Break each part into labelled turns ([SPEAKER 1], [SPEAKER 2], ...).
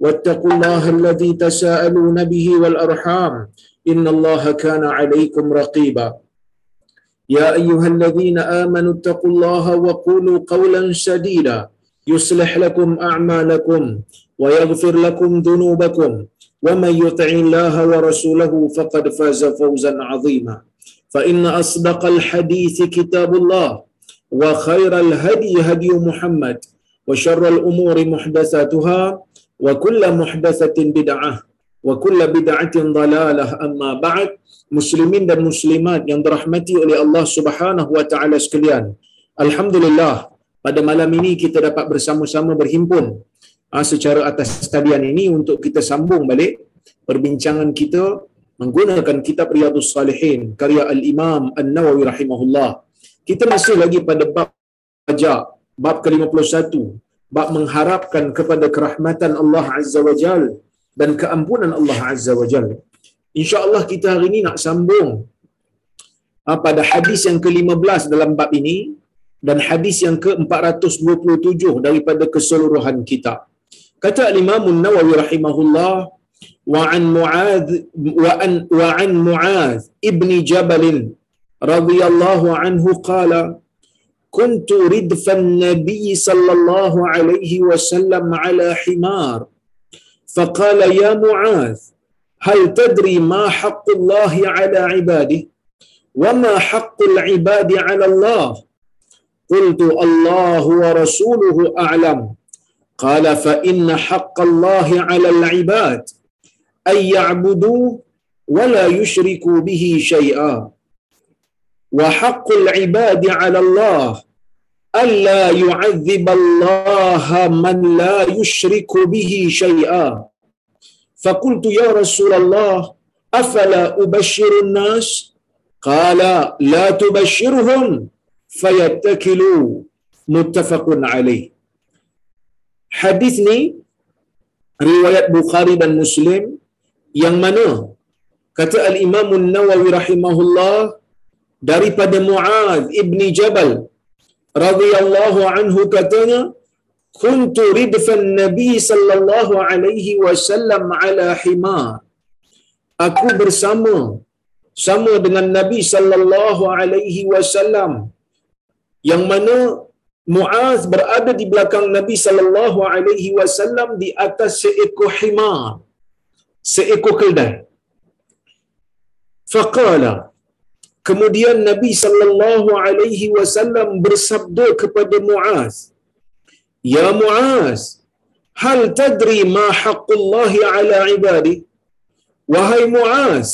[SPEAKER 1] واتقوا الله الذي تساءلون به والأرحام. إن الله كان عليكم رقيبا. يا أيها الذين آمنوا اتقوا الله وقولوا قولا سديدا. يصلح لكم أعمالكم ويغفر لكم ذنوبكم. ومن يطع الله ورسوله فقد فاز فوزا عظيما. فإن أصدق الحديث كتاب الله وخير الهدي هدي محمد وشر الأمور محدثاتها wa kullu muhdatsatin bid'ah wa kullu bid'atin dalalah. Amma ba'd muslimin dan muslimat yang dirahmati oleh Allah Subhanahu wa taala sekalian. Alhamdulillah pada malam ini kita dapat bersama-sama berhimpun ha, secara atas talian ini untuk kita sambung balik perbincangan kita menggunakan kitab Riyadhus Salihin karya al-Imam An-Nawawi rahimahullah. Kita masih lagi pada bab pajak bab ke-51 bab mengharapkan kepada kerahmatan Allah Azza wa Jal dan keampunan Allah Azza wa Jal. InsyaAllah kita hari ini nak sambung ah, pada hadis yang ke-15 dalam bab ini dan hadis yang ke-427 daripada keseluruhan kita. Kata Imam Nawawi rahimahullah wa an Muadz wa an wa an Muadz ibni Jabal radhiyallahu anhu qala كنت ردف النبي صلى الله عليه وسلم على حمار. فقال يا معاذ هل تدري ما حق الله على عباده؟ وما حق العباد على الله؟ قلت الله ورسوله أعلم. قال فإن حق الله على العباد أن يعبدوه ولا يشركوا به شيئا. وحق العباد على الله ألا يعذب الله من لا يشرك به شيئا. فقلت يا رسول الله أفلا أبشر الناس؟ قال لا تبشرهم فيتكلوا. متفق عليه. Hadis ni riwayat Bukhari dan Muslim yang mana kata Al-Imam An-Nawawi rahimahullah daripada Muaz ibni Jabal radhiyallahu anhu katanya kuntu ridfan nabi sallallahu alaihi wasallam ala himar. Aku bersama sama dengan nabi sallallahu alaihi wasallam yang mana Muaz berada di belakang Nabi sallallahu alaihi wasallam di atas seekor himar seekor keldai faqala Kemudian Nabi sallallahu alaihi wasallam bersabda kepada Muaz, "Ya Muaz, hal tadri ma haqqullah ala ibadi?" Wahai Muaz,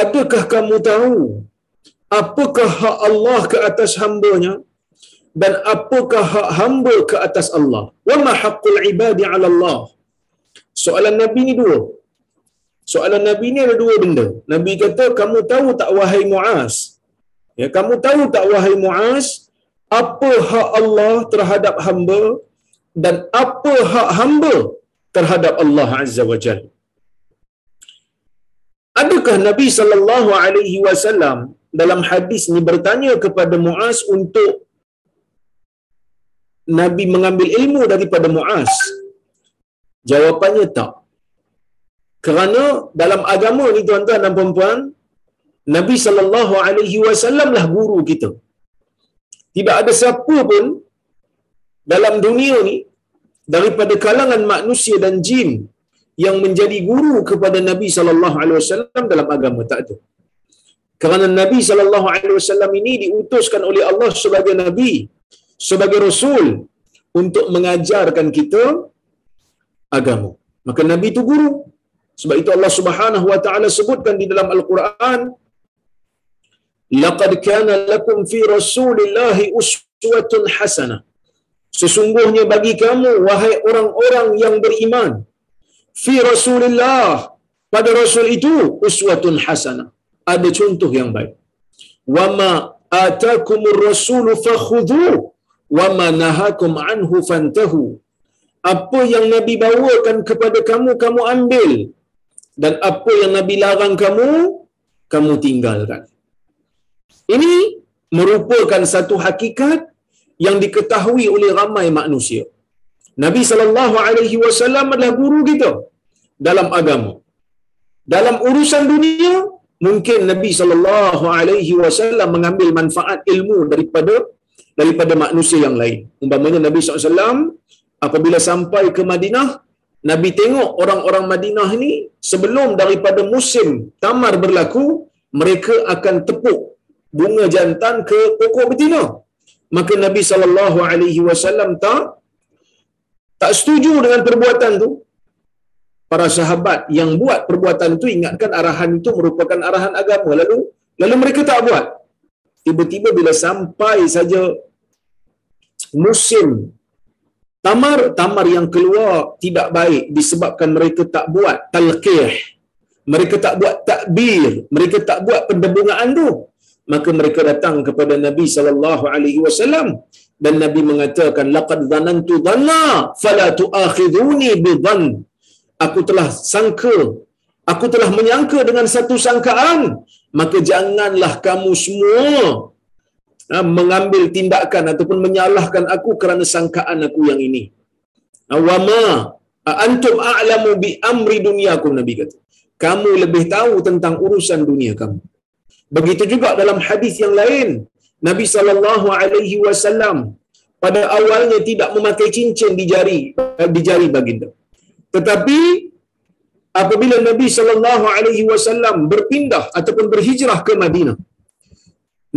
[SPEAKER 1] adakah kamu tahu apakah hak Allah ke atas hamba-Nya dan apakah hak hamba ke atas Allah? Wa ma haqqul ibadi ala Allah? Soalan Nabi ni dua. Soalan Nabi ni ada dua benda. Nabi kata, kamu tahu tak wahai Muaz? Ya, kamu tahu tak wahai Muaz, apa hak Allah terhadap hamba dan apa hak hamba terhadap Allah Azza wa Jalla? Adakah Nabi sallallahu alaihi wasallam dalam hadis ni bertanya kepada Muaz untuk Nabi mengambil ilmu daripada Muaz? Jawapannya tak. Kerana dalam agama ni tuan-tuan dan puan-puan, Nabi sallallahu alaihi wasallam lah guru kita. Tidak ada siapa pun dalam dunia ni daripada kalangan manusia dan jin yang menjadi guru kepada Nabi sallallahu alaihi wasallam dalam agama tak ada. Kerana Nabi sallallahu alaihi wasallam ini diutuskan oleh Allah sebagai nabi, sebagai rasul untuk mengajarkan kita agama. Maka nabi itu guru. Sebab itu Allah Subhanahu wa taala sebutkan di dalam Al-Quran laqad kana lakum fi rasulillahi uswatun hasanah sesungguhnya bagi kamu wahai orang-orang yang beriman fi rasulillah pada rasul itu uswatun hasanah ada contoh yang baik. Wama atakumur rasul fakhudhu wama nahakum anhu fantahu. Apa yang nabi bawakan kepada kamu kamu ambil dan apa yang nabi larang kamu kamu tinggalkan ini merupakan satu hakikat yang diketahui oleh ramai manusia. Nabi sallallahu alaihi wasallam adalah guru kita dalam agama. Dalam urusan dunia, mungkin Nabi sallallahu alaihi wasallam mengambil manfaat ilmu daripada daripada manusia yang lain. Umpamanya Nabi SAW apabila sampai ke Madinah, Nabi tengok orang-orang Madinah ini sebelum daripada musim tamar berlaku, mereka akan tepuk bunga jantan ke pokok betina. Maka Nabi sallallahu alaihi wasallam tak tak setuju dengan perbuatan tu. Para sahabat yang buat perbuatan itu ingatkan arahan itu merupakan arahan agama lalu lalu mereka tak buat. Tiba-tiba bila sampai saja musim tamar tamar yang keluar tidak baik disebabkan mereka tak buat talqih. Mereka tak buat takbir. Mereka tak buat pendebungan tu. Maka mereka datang kepada Nabi sallallahu alaihi wasallam dan Nabi mengatakan laqad dhanantu dhanna fala tu'akhiduni bi dhann aku telah sangka aku telah menyangka dengan satu sangkaan. Maka janganlah kamu semua mengambil tindakan ataupun menyalahkan aku kerana sangkaan aku yang ini. Awama antum a'lamu bi amri dunyakum nabi kata. Kamu lebih tahu tentang urusan dunia kamu. Begitu juga dalam hadis yang lain, Nabi sallallahu alaihi wasallam pada awalnya tidak memakai cincin di jari eh, di jari baginda. Tetapi apabila Nabi sallallahu alaihi wasallam berpindah ataupun berhijrah ke Madinah,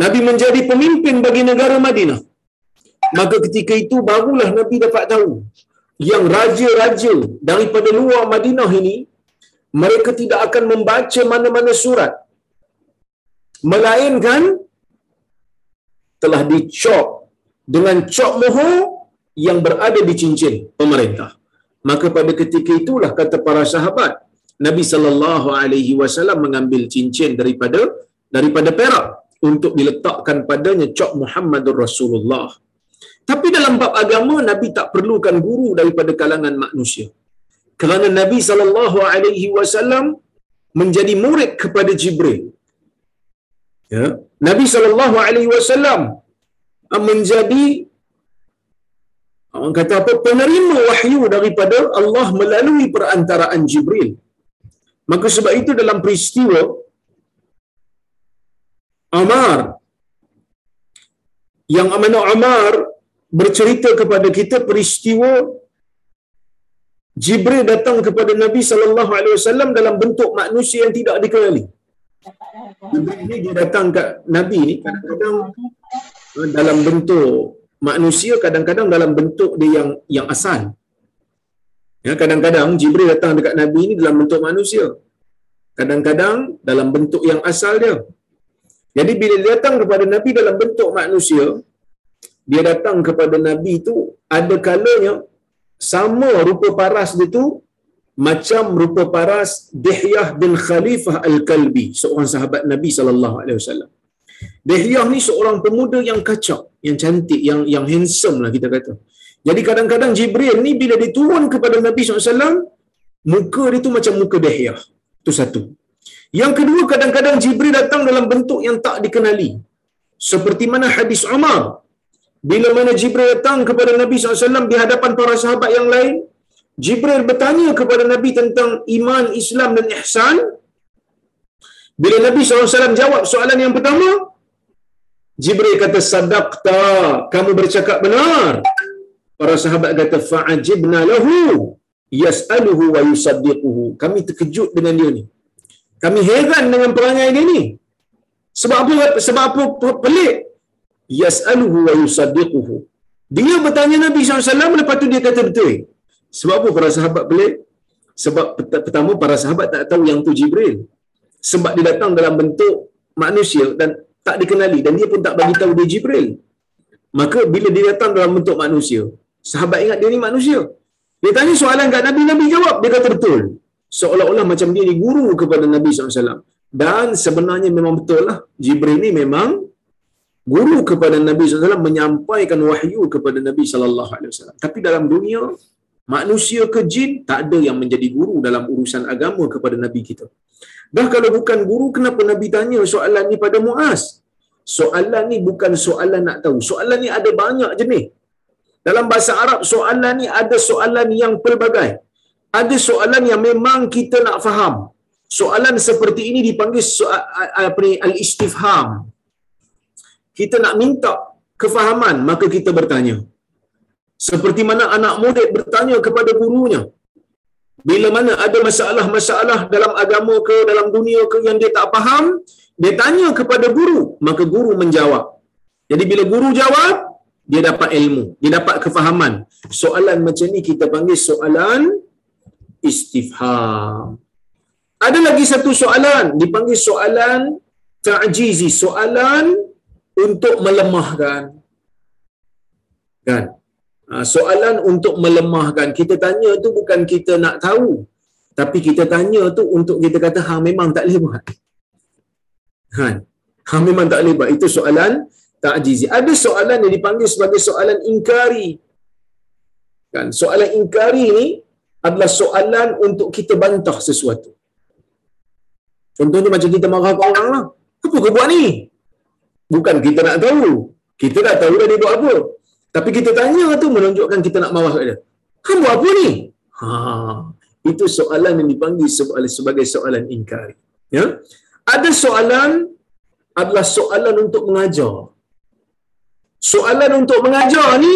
[SPEAKER 1] Nabi menjadi pemimpin bagi negara Madinah. Maka ketika itu barulah Nabi dapat tahu yang raja-raja daripada luar Madinah ini mereka tidak akan membaca mana-mana surat melainkan telah dicop dengan cop mohon yang berada di cincin pemerintah. Maka pada ketika itulah kata para sahabat Nabi sallallahu alaihi wasallam mengambil cincin daripada daripada perak untuk diletakkan padanya cop Muhammadur Rasulullah. Tapi dalam bab agama Nabi tak perlukan guru daripada kalangan manusia. Kerana Nabi sallallahu alaihi wasallam menjadi murid kepada Jibril ya Nabi sallallahu alaihi wasallam menjadi orang kata apa penerima wahyu daripada Allah melalui perantaraan Jibril maka sebab itu dalam peristiwa Amar yang mana Amar bercerita kepada kita peristiwa Jibril datang kepada Nabi sallallahu alaihi wasallam dalam bentuk manusia yang tidak dikenali. Nabi ni dia datang kat Nabi ni kadang-kadang eh, dalam bentuk manusia, kadang-kadang dalam bentuk dia yang yang asal. Ya, kadang-kadang Jibril datang dekat Nabi ni dalam bentuk manusia. Kadang-kadang dalam bentuk yang asal dia. Jadi bila dia datang kepada Nabi dalam bentuk manusia, dia datang kepada Nabi tu ada kalanya sama rupa paras dia tu macam rupa paras Dihyah bin Khalifah Al-Kalbi, seorang sahabat Nabi sallallahu alaihi wasallam. Dihyah ni seorang pemuda yang kacak, yang cantik, yang yang handsome lah kita kata. Jadi kadang-kadang Jibril ni bila dia turun kepada Nabi SAW, muka dia tu macam muka Dihyah. Itu satu. Yang kedua, kadang-kadang Jibril datang dalam bentuk yang tak dikenali. Seperti mana hadis Umar. Bila mana Jibril datang kepada Nabi SAW di hadapan para sahabat yang lain, Jibril bertanya kepada Nabi tentang iman, Islam dan ihsan. Bila Nabi SAW jawab soalan yang pertama, Jibril kata, Sadaqta, kamu bercakap benar. Para sahabat kata, Fa'ajibna lahu, yas'aluhu wa yusaddiquhu. Kami terkejut dengan dia ni. Kami heran dengan perangai dia ni. Sebab apa? Sebab apa pelik? Yas'aluhu wa yusaddiquhu. Dia bertanya Nabi SAW, lepas tu dia kata betul. Sebab apa para sahabat pelik? Sebab pertama para sahabat tak tahu yang tu Jibril. Sebab dia datang dalam bentuk manusia dan tak dikenali dan dia pun tak bagi tahu dia Jibril. Maka bila dia datang dalam bentuk manusia, sahabat ingat dia ni manusia. Dia tanya soalan kat Nabi, Nabi jawab, dia kata betul. Seolah-olah macam dia ni guru kepada Nabi SAW. Dan sebenarnya memang betul lah. Jibril ni memang guru kepada Nabi SAW menyampaikan wahyu kepada Nabi SAW. Tapi dalam dunia, manusia ke jin, tak ada yang menjadi guru dalam urusan agama kepada Nabi kita. Dah kalau bukan guru, kenapa Nabi tanya soalan ni pada Muaz? Soalan ni bukan soalan nak tahu. Soalan ni ada banyak jenis. Dalam bahasa Arab, soalan ni ada soalan yang pelbagai. Ada soalan yang memang kita nak faham. Soalan seperti ini dipanggil soal, apa ni, al-istifham. Kita nak minta kefahaman, maka kita bertanya. Seperti mana anak murid bertanya kepada gurunya. Bila mana ada masalah-masalah dalam agama ke, dalam dunia ke yang dia tak faham, dia tanya kepada guru, maka guru menjawab. Jadi bila guru jawab, dia dapat ilmu, dia dapat kefahaman. Soalan macam ni kita panggil soalan istifham. Ada lagi satu soalan, dipanggil soalan ta'jizi, soalan untuk melemahkan. Kan? Ha, soalan untuk melemahkan. Kita tanya tu bukan kita nak tahu. Tapi kita tanya tu untuk kita kata, ha memang tak boleh buat. Kan? Ha memang tak boleh buat. Itu soalan ta'jizi. Ada soalan yang dipanggil sebagai soalan ingkari. Kan? Soalan ingkari ni adalah soalan untuk kita bantah sesuatu. Contohnya macam kita marah ke orang lah. Apa kau buat ni? Bukan kita nak tahu. Kita dah tahu dah dia buat apa. Tapi kita tanya tu menunjukkan kita nak marah kat dia. Kamu buat apa ni? Ha, itu soalan yang dipanggil sebagai soalan ingkari. Ya? Ada soalan adalah soalan untuk mengajar. Soalan untuk mengajar ni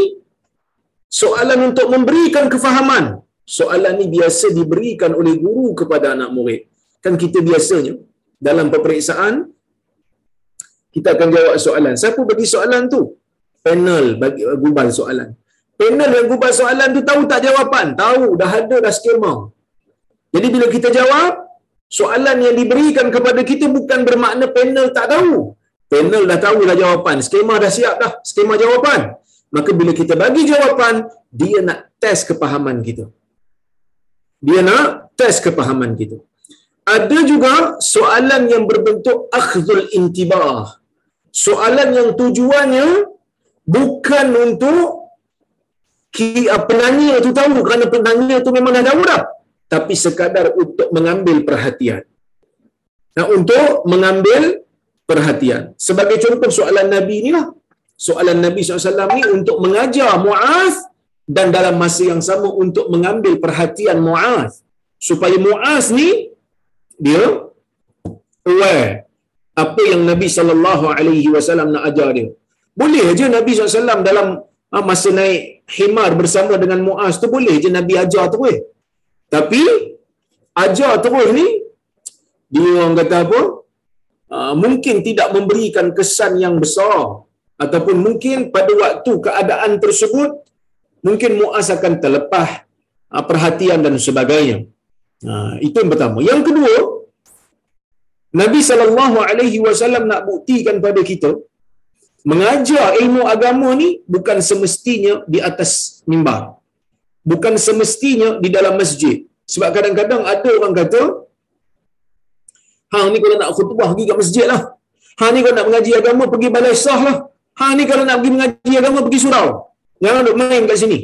[SPEAKER 1] soalan untuk memberikan kefahaman. Soalan ni biasa diberikan oleh guru kepada anak murid. Kan kita biasanya dalam peperiksaan kita akan jawab soalan. Siapa bagi soalan tu? Panel bagi uh, gubal soalan. Panel yang gubal soalan tu tahu tak jawapan? Tahu, dah ada dah skema. Jadi bila kita jawab, soalan yang diberikan kepada kita bukan bermakna panel tak tahu. Panel dah tahu dah jawapan. Skema dah siap dah. Skema jawapan. Maka bila kita bagi jawapan, dia nak test kepahaman kita. Dia nak test kepahaman kita. Ada juga soalan yang berbentuk akhzul intibah. Soalan yang tujuannya bukan untuk penanya tu tahu kerana penanya tu memang dah tahu dah. Tapi sekadar untuk mengambil perhatian. Nah, untuk mengambil perhatian. Sebagai contoh soalan Nabi ni lah. Soalan Nabi SAW ni untuk mengajar Mu'az dan dalam masa yang sama untuk mengambil perhatian Mu'az. Supaya Mu'az ni, dia aware apa yang Nabi SAW nak ajar dia. Boleh je Nabi SAW dalam ah, masa naik himar bersama dengan Mu'az tu boleh je Nabi ajar terus. Tapi, ajar terus ni, dia orang kata apa? Uh, mungkin tidak memberikan kesan yang besar ataupun mungkin pada waktu keadaan tersebut mungkin Muaz akan terlepas uh, perhatian dan sebagainya. Uh, itu yang pertama. Yang kedua, Nabi sallallahu alaihi wasallam nak buktikan pada kita mengajar ilmu agama ni bukan semestinya di atas mimbar. Bukan semestinya di dalam masjid. Sebab kadang-kadang ada orang kata, Ha ni kalau nak khutbah pergi kat masjid lah. Ha ni kalau nak mengaji agama pergi balai sah lah. Ha ni kalau nak pergi mengaji agama pergi surau. Jangan duk main kat sini.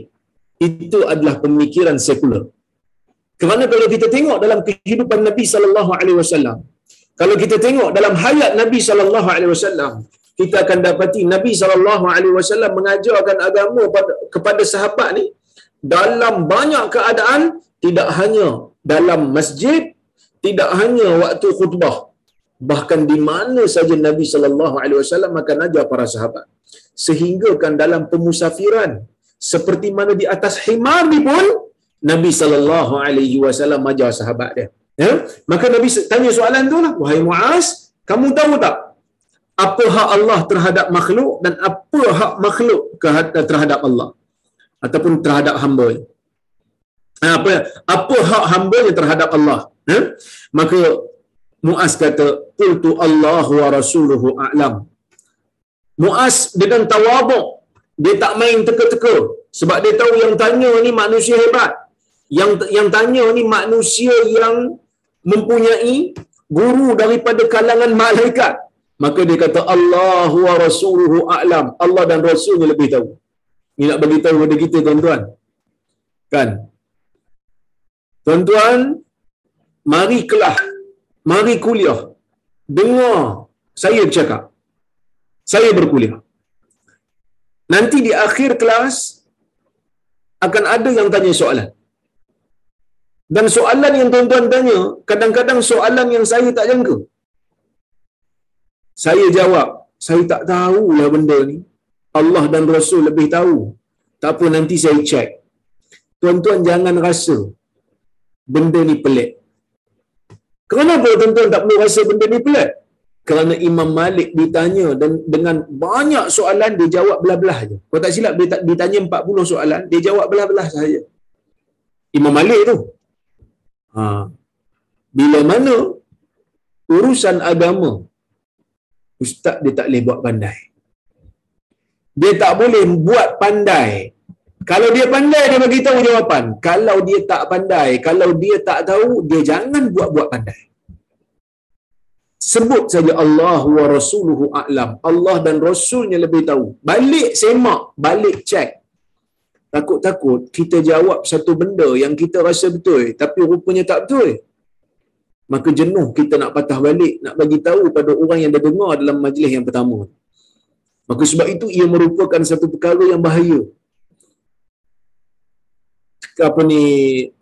[SPEAKER 1] Itu adalah pemikiran sekular. Kerana kalau kita tengok dalam kehidupan Nabi sallallahu alaihi wasallam, kalau kita tengok dalam hayat Nabi sallallahu alaihi wasallam, kita akan dapati Nabi sallallahu alaihi wasallam mengajarkan agama kepada sahabat ni dalam banyak keadaan tidak hanya dalam masjid tidak hanya waktu khutbah bahkan di mana saja Nabi sallallahu alaihi wasallam akan ajar para sahabat sehingga kan dalam pemusafiran seperti mana di atas himar ni pun Nabi sallallahu alaihi wasallam ajar sahabat dia. Ya? Maka Nabi tanya soalan tu lah, wahai Muaz, kamu tahu tak apa hak Allah terhadap makhluk dan apa hak makhluk terhadap Allah ataupun terhadap hamba apa apa hak hamba terhadap Allah ha? maka Muaz kata qultu Allah wa rasuluhu a'lam. Muaz dengan tawabuk. Dia tak main teka-teka. Sebab dia tahu yang tanya ni manusia hebat. Yang yang tanya ni manusia yang mempunyai guru daripada kalangan malaikat. Maka dia kata Allah wa rasuluhu a'lam. Allah dan rasulnya lebih tahu. Ni nak bagi tahu kepada kita tuan-tuan. Kan? Tuan-tuan mari kelah mari kuliah dengar saya bercakap saya berkuliah nanti di akhir kelas akan ada yang tanya soalan dan soalan yang tuan-tuan tanya kadang-kadang soalan yang saya tak jangka saya jawab, saya tak tahu lah benda ni. Allah dan Rasul lebih tahu. Tak apa nanti saya cek. Tuan-tuan jangan rasa benda ni pelik. Kenapa tuan-tuan tak perlu rasa benda ni pelik? Kerana Imam Malik ditanya dan dengan banyak soalan dia jawab belah-belah aja. Kau tak silap dia ditanya 40 soalan, dia jawab belah-belah saja. Imam Malik tu. Ha. Bila mana urusan agama ustaz dia tak boleh buat pandai. Dia tak boleh buat pandai. Kalau dia pandai, dia bagi tahu jawapan. Kalau dia tak pandai, kalau dia tak tahu, dia jangan buat-buat pandai. Sebut saja Allah wa rasuluhu a'lam. Allah dan Rasulnya lebih tahu. Balik semak, balik cek. Takut-takut kita jawab satu benda yang kita rasa betul, tapi rupanya tak betul maka jenuh kita nak patah balik nak bagi tahu pada orang yang dah dengar dalam majlis yang pertama maka sebab itu ia merupakan satu perkara yang bahaya apa ni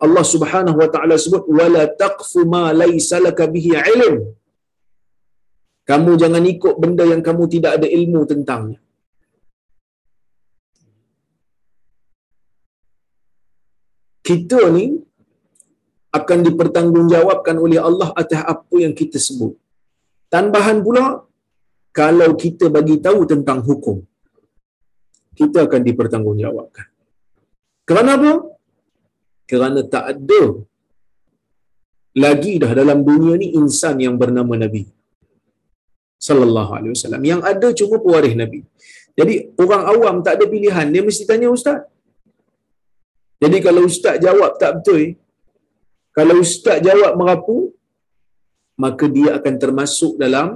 [SPEAKER 1] Allah Subhanahu wa taala sebut wala taqfu ma laysa laka bihi ilm kamu jangan ikut benda yang kamu tidak ada ilmu tentangnya kita ni akan dipertanggungjawabkan oleh Allah atas apa yang kita sebut. Tambahan pula, kalau kita bagi tahu tentang hukum, kita akan dipertanggungjawabkan. Kerana apa? Kerana tak ada lagi dah dalam dunia ni insan yang bernama Nabi sallallahu alaihi wasallam yang ada cuma pewaris Nabi. Jadi orang awam tak ada pilihan, dia mesti tanya ustaz. Jadi kalau ustaz jawab tak betul, kalau ustaz jawab merapu, maka dia akan termasuk dalam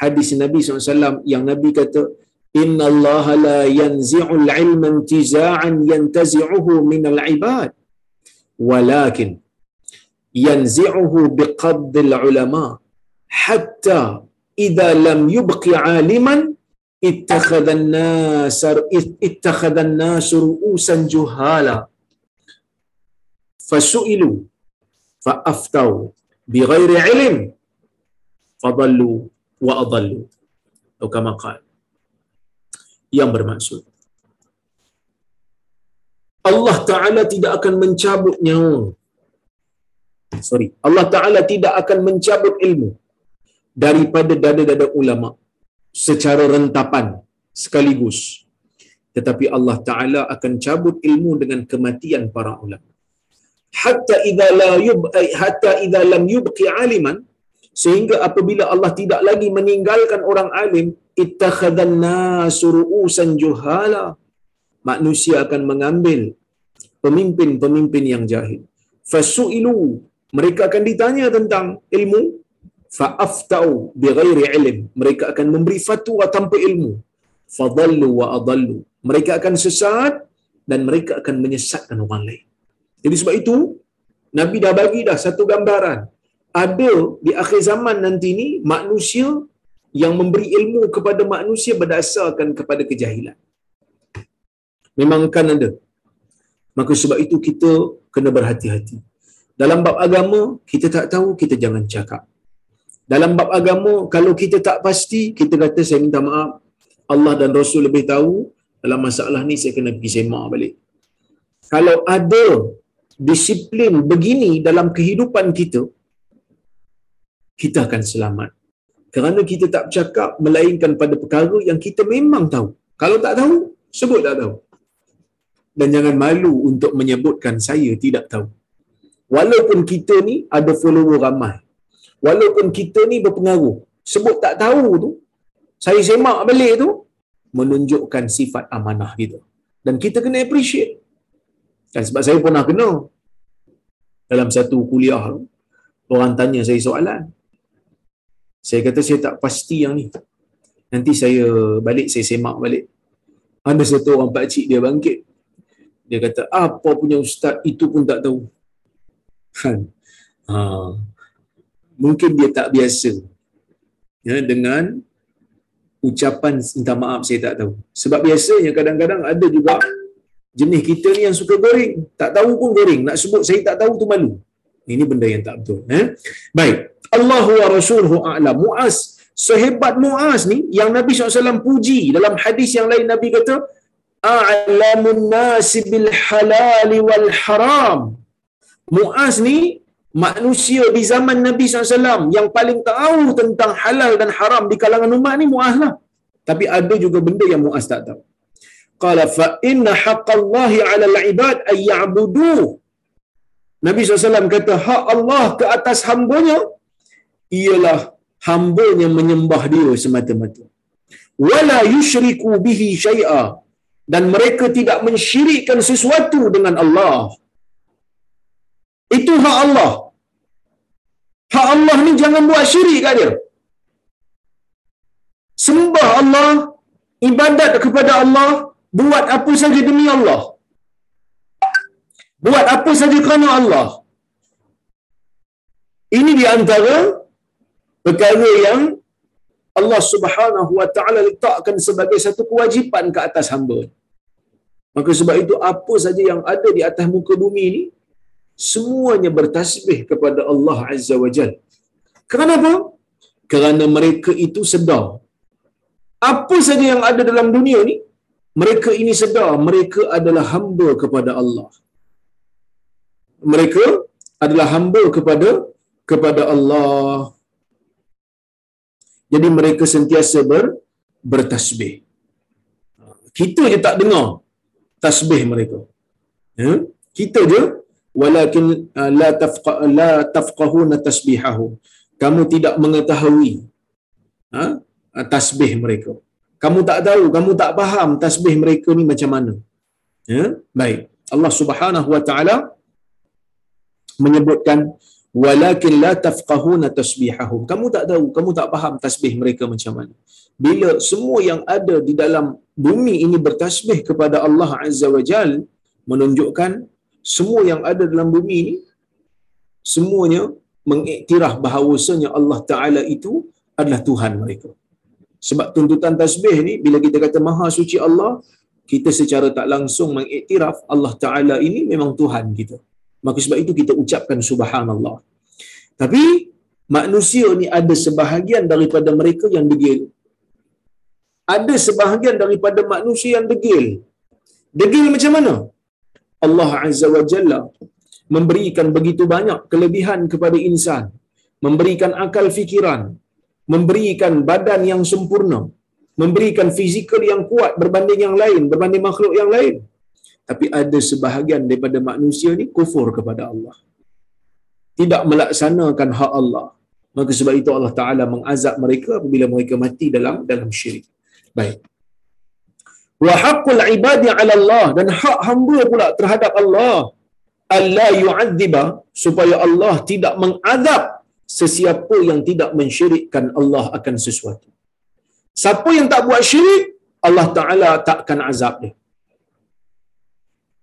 [SPEAKER 1] hadis Nabi SAW yang Nabi kata, Inna Allah la yanzi'ul ilma intiza'an yantazi'uhu minal ibad. Walakin yanzi'uhu biqaddil ulama hatta idha lam yubqi aliman ittakhadha an-nas ittakhadha an-nas ru'usan juhala fasu'ilu fa'aftau bi ghairi ilm fadallu wa adallu atau kama qal yang bermaksud Allah Ta'ala tidak akan mencabut nyawa. Sorry. Allah Ta'ala tidak akan mencabut ilmu daripada dada-dada ulama secara rentapan sekaligus. Tetapi Allah Ta'ala akan cabut ilmu dengan kematian para ulama. Hatta idza la yub eh, hatta idza lam yubqi aliman sehingga apabila Allah tidak lagi meninggalkan orang alim ittakhadhan nasurusan juhala manusia akan mengambil pemimpin-pemimpin yang jahil fasuilu mereka akan ditanya tentang ilmu fa'aftau bighairi ilm mereka akan memberi fatwa tanpa ilmu fadallu wa adallu mereka akan sesat dan mereka akan menyesatkan orang lain jadi sebab itu Nabi dah bagi dah satu gambaran. Ada di akhir zaman nanti ni manusia yang memberi ilmu kepada manusia berdasarkan kepada kejahilan. Memang akan ada. Maka sebab itu kita kena berhati-hati. Dalam bab agama, kita tak tahu, kita jangan cakap. Dalam bab agama, kalau kita tak pasti, kita kata saya minta maaf. Allah dan Rasul lebih tahu. Dalam masalah ni saya kena pergi semak balik. Kalau ada disiplin begini dalam kehidupan kita, kita akan selamat. Kerana kita tak bercakap melainkan pada perkara yang kita memang tahu. Kalau tak tahu, sebut tak tahu. Dan jangan malu untuk menyebutkan saya tidak tahu. Walaupun kita ni ada follower ramai. Walaupun kita ni berpengaruh. Sebut tak tahu tu, saya semak balik tu, menunjukkan sifat amanah kita. Dan kita kena appreciate. Dan sebab saya pernah kena dalam satu kuliah orang tanya saya soalan. Saya kata saya tak pasti yang ni. Nanti saya balik, saya semak balik. Ada satu orang pakcik dia bangkit. Dia kata, apa punya ustaz itu pun tak tahu. Kan? Ha. Mungkin dia tak biasa ya, dengan ucapan minta maaf saya tak tahu. Sebab biasanya kadang-kadang ada juga jenis kita ni yang suka goreng. Tak tahu pun goreng. Nak sebut saya tak tahu tu malu. Ini benda yang tak betul. Eh? Baik. Allahu wa rasuluhu a'lam. Mu'az. Sehebat Mu'az ni yang Nabi SAW puji dalam hadis yang lain Nabi kata a'lamun nasi bil halali wal haram. Mu'az ni manusia di zaman Nabi SAW yang paling tahu tentang halal dan haram di kalangan umat ni Mu'az lah. Tapi ada juga benda yang Mu'az tak tahu. Qala fa inna haqqallahi 'ala al-'ibad ay ya'budu. Nabi SAW kata hak Allah ke atas hambanya ialah hambanya menyembah dia semata-mata. Wala yushriku bihi syai'a dan mereka tidak mensyirikkan sesuatu dengan Allah. Itu hak Allah. Hak Allah ni jangan buat syirik kat dia. Sembah Allah, ibadat kepada Allah, buat apa saja demi Allah. Buat apa saja kerana Allah. Ini di antara perkara yang Allah Subhanahu wa taala letakkan sebagai satu kewajipan ke atas hamba. Maka sebab itu apa saja yang ada di atas muka bumi ini semuanya bertasbih kepada Allah Azza wa Jal. Kenapa? Kerana mereka itu sedar. Apa saja yang ada dalam dunia ni, mereka ini sedar mereka adalah hamba kepada Allah. Mereka adalah hamba kepada kepada Allah. Jadi mereka sentiasa ber, bertasbih. Kita je tak dengar tasbih mereka. Ya? Kita je walakin uh, la tafqa la tafqahuna tasbihahum kamu tidak mengetahui ha, tasbih mereka kamu tak tahu kamu tak faham tasbih mereka ni macam mana ya baik Allah Subhanahu wa taala menyebutkan walakin la tafqahuna tasbihahum kamu tak tahu kamu tak faham tasbih mereka macam mana bila semua yang ada di dalam bumi ini bertasbih kepada Allah Azza wa Jal menunjukkan semua yang ada dalam bumi ini semuanya mengiktiraf bahawasanya Allah Taala itu adalah Tuhan mereka. Sebab tuntutan tasbih ni bila kita kata maha suci Allah, kita secara tak langsung mengiktiraf Allah Taala ini memang Tuhan kita. Maka sebab itu kita ucapkan subhanallah. Tapi manusia ni ada sebahagian daripada mereka yang degil. Ada sebahagian daripada manusia yang degil. Degil macam mana? Allah Azza wa Jalla memberikan begitu banyak kelebihan kepada insan, memberikan akal fikiran, memberikan badan yang sempurna, memberikan fizikal yang kuat berbanding yang lain, berbanding makhluk yang lain. Tapi ada sebahagian daripada manusia ni kufur kepada Allah. Tidak melaksanakan hak Allah. Maka sebab itu Allah Taala mengazab mereka apabila mereka mati dalam dalam syirik. Baik wa haqqul ibadi 'ala Allah dan hak hamba pula terhadap Allah alla yu'adziba supaya Allah tidak mengazab sesiapa yang tidak mensyirikkan Allah akan sesuatu. Siapa yang tak buat syirik, Allah Taala takkan azab dia.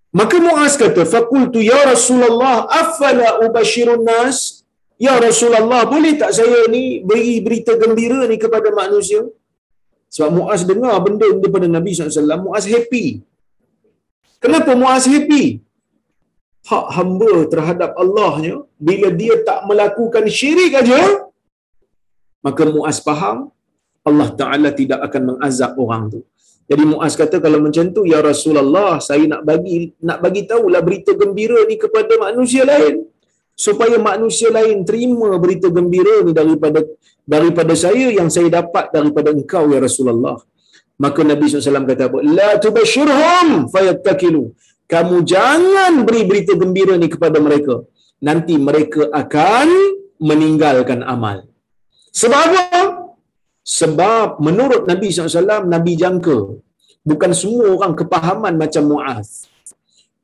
[SPEAKER 1] Maka Muaz kata, "Faqultu ya Rasulullah, afala ubashirun nas?" Ya Rasulullah, boleh tak saya ni beri berita gembira ni kepada manusia? Sebab Muaz dengar benda daripada Nabi SAW, Muaz happy. Kenapa Muaz happy? Hak hamba terhadap Allahnya, bila dia tak melakukan syirik aja, maka Muaz faham, Allah Ta'ala tidak akan mengazab orang tu. Jadi Muaz kata kalau macam tu ya Rasulullah saya nak bagi nak bagi tahulah berita gembira ni kepada manusia lain supaya manusia lain terima berita gembira ni daripada daripada saya yang saya dapat daripada engkau ya Rasulullah. Maka Nabi SAW kata apa? La tubashirhum fayattakilu. Kamu jangan beri berita gembira ni kepada mereka. Nanti mereka akan meninggalkan amal. Sebab apa? Sebab menurut Nabi SAW, Nabi jangka. Bukan semua orang kepahaman macam Mu'az.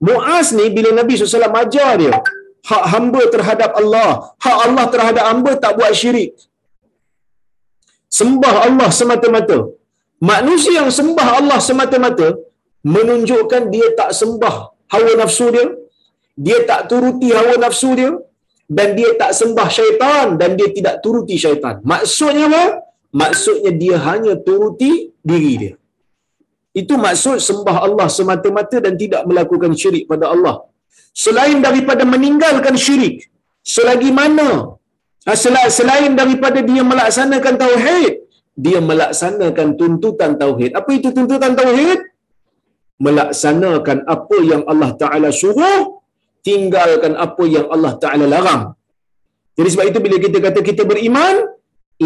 [SPEAKER 1] Mu'az ni bila Nabi SAW ajar dia, hak hamba terhadap Allah, hak Allah terhadap hamba tak buat syirik. Sembah Allah semata-mata. Manusia yang sembah Allah semata-mata menunjukkan dia tak sembah hawa nafsu dia, dia tak turuti hawa nafsu dia dan dia tak sembah syaitan dan dia tidak turuti syaitan. Maksudnya apa? Maksudnya dia hanya turuti diri dia. Itu maksud sembah Allah semata-mata dan tidak melakukan syirik pada Allah. Selain daripada meninggalkan syirik, selagi mana ha, selain daripada dia melaksanakan tauhid, dia melaksanakan tuntutan tauhid. Apa itu tuntutan tauhid? Melaksanakan apa yang Allah Taala suruh, tinggalkan apa yang Allah Taala larang. Jadi sebab itu bila kita kata kita beriman,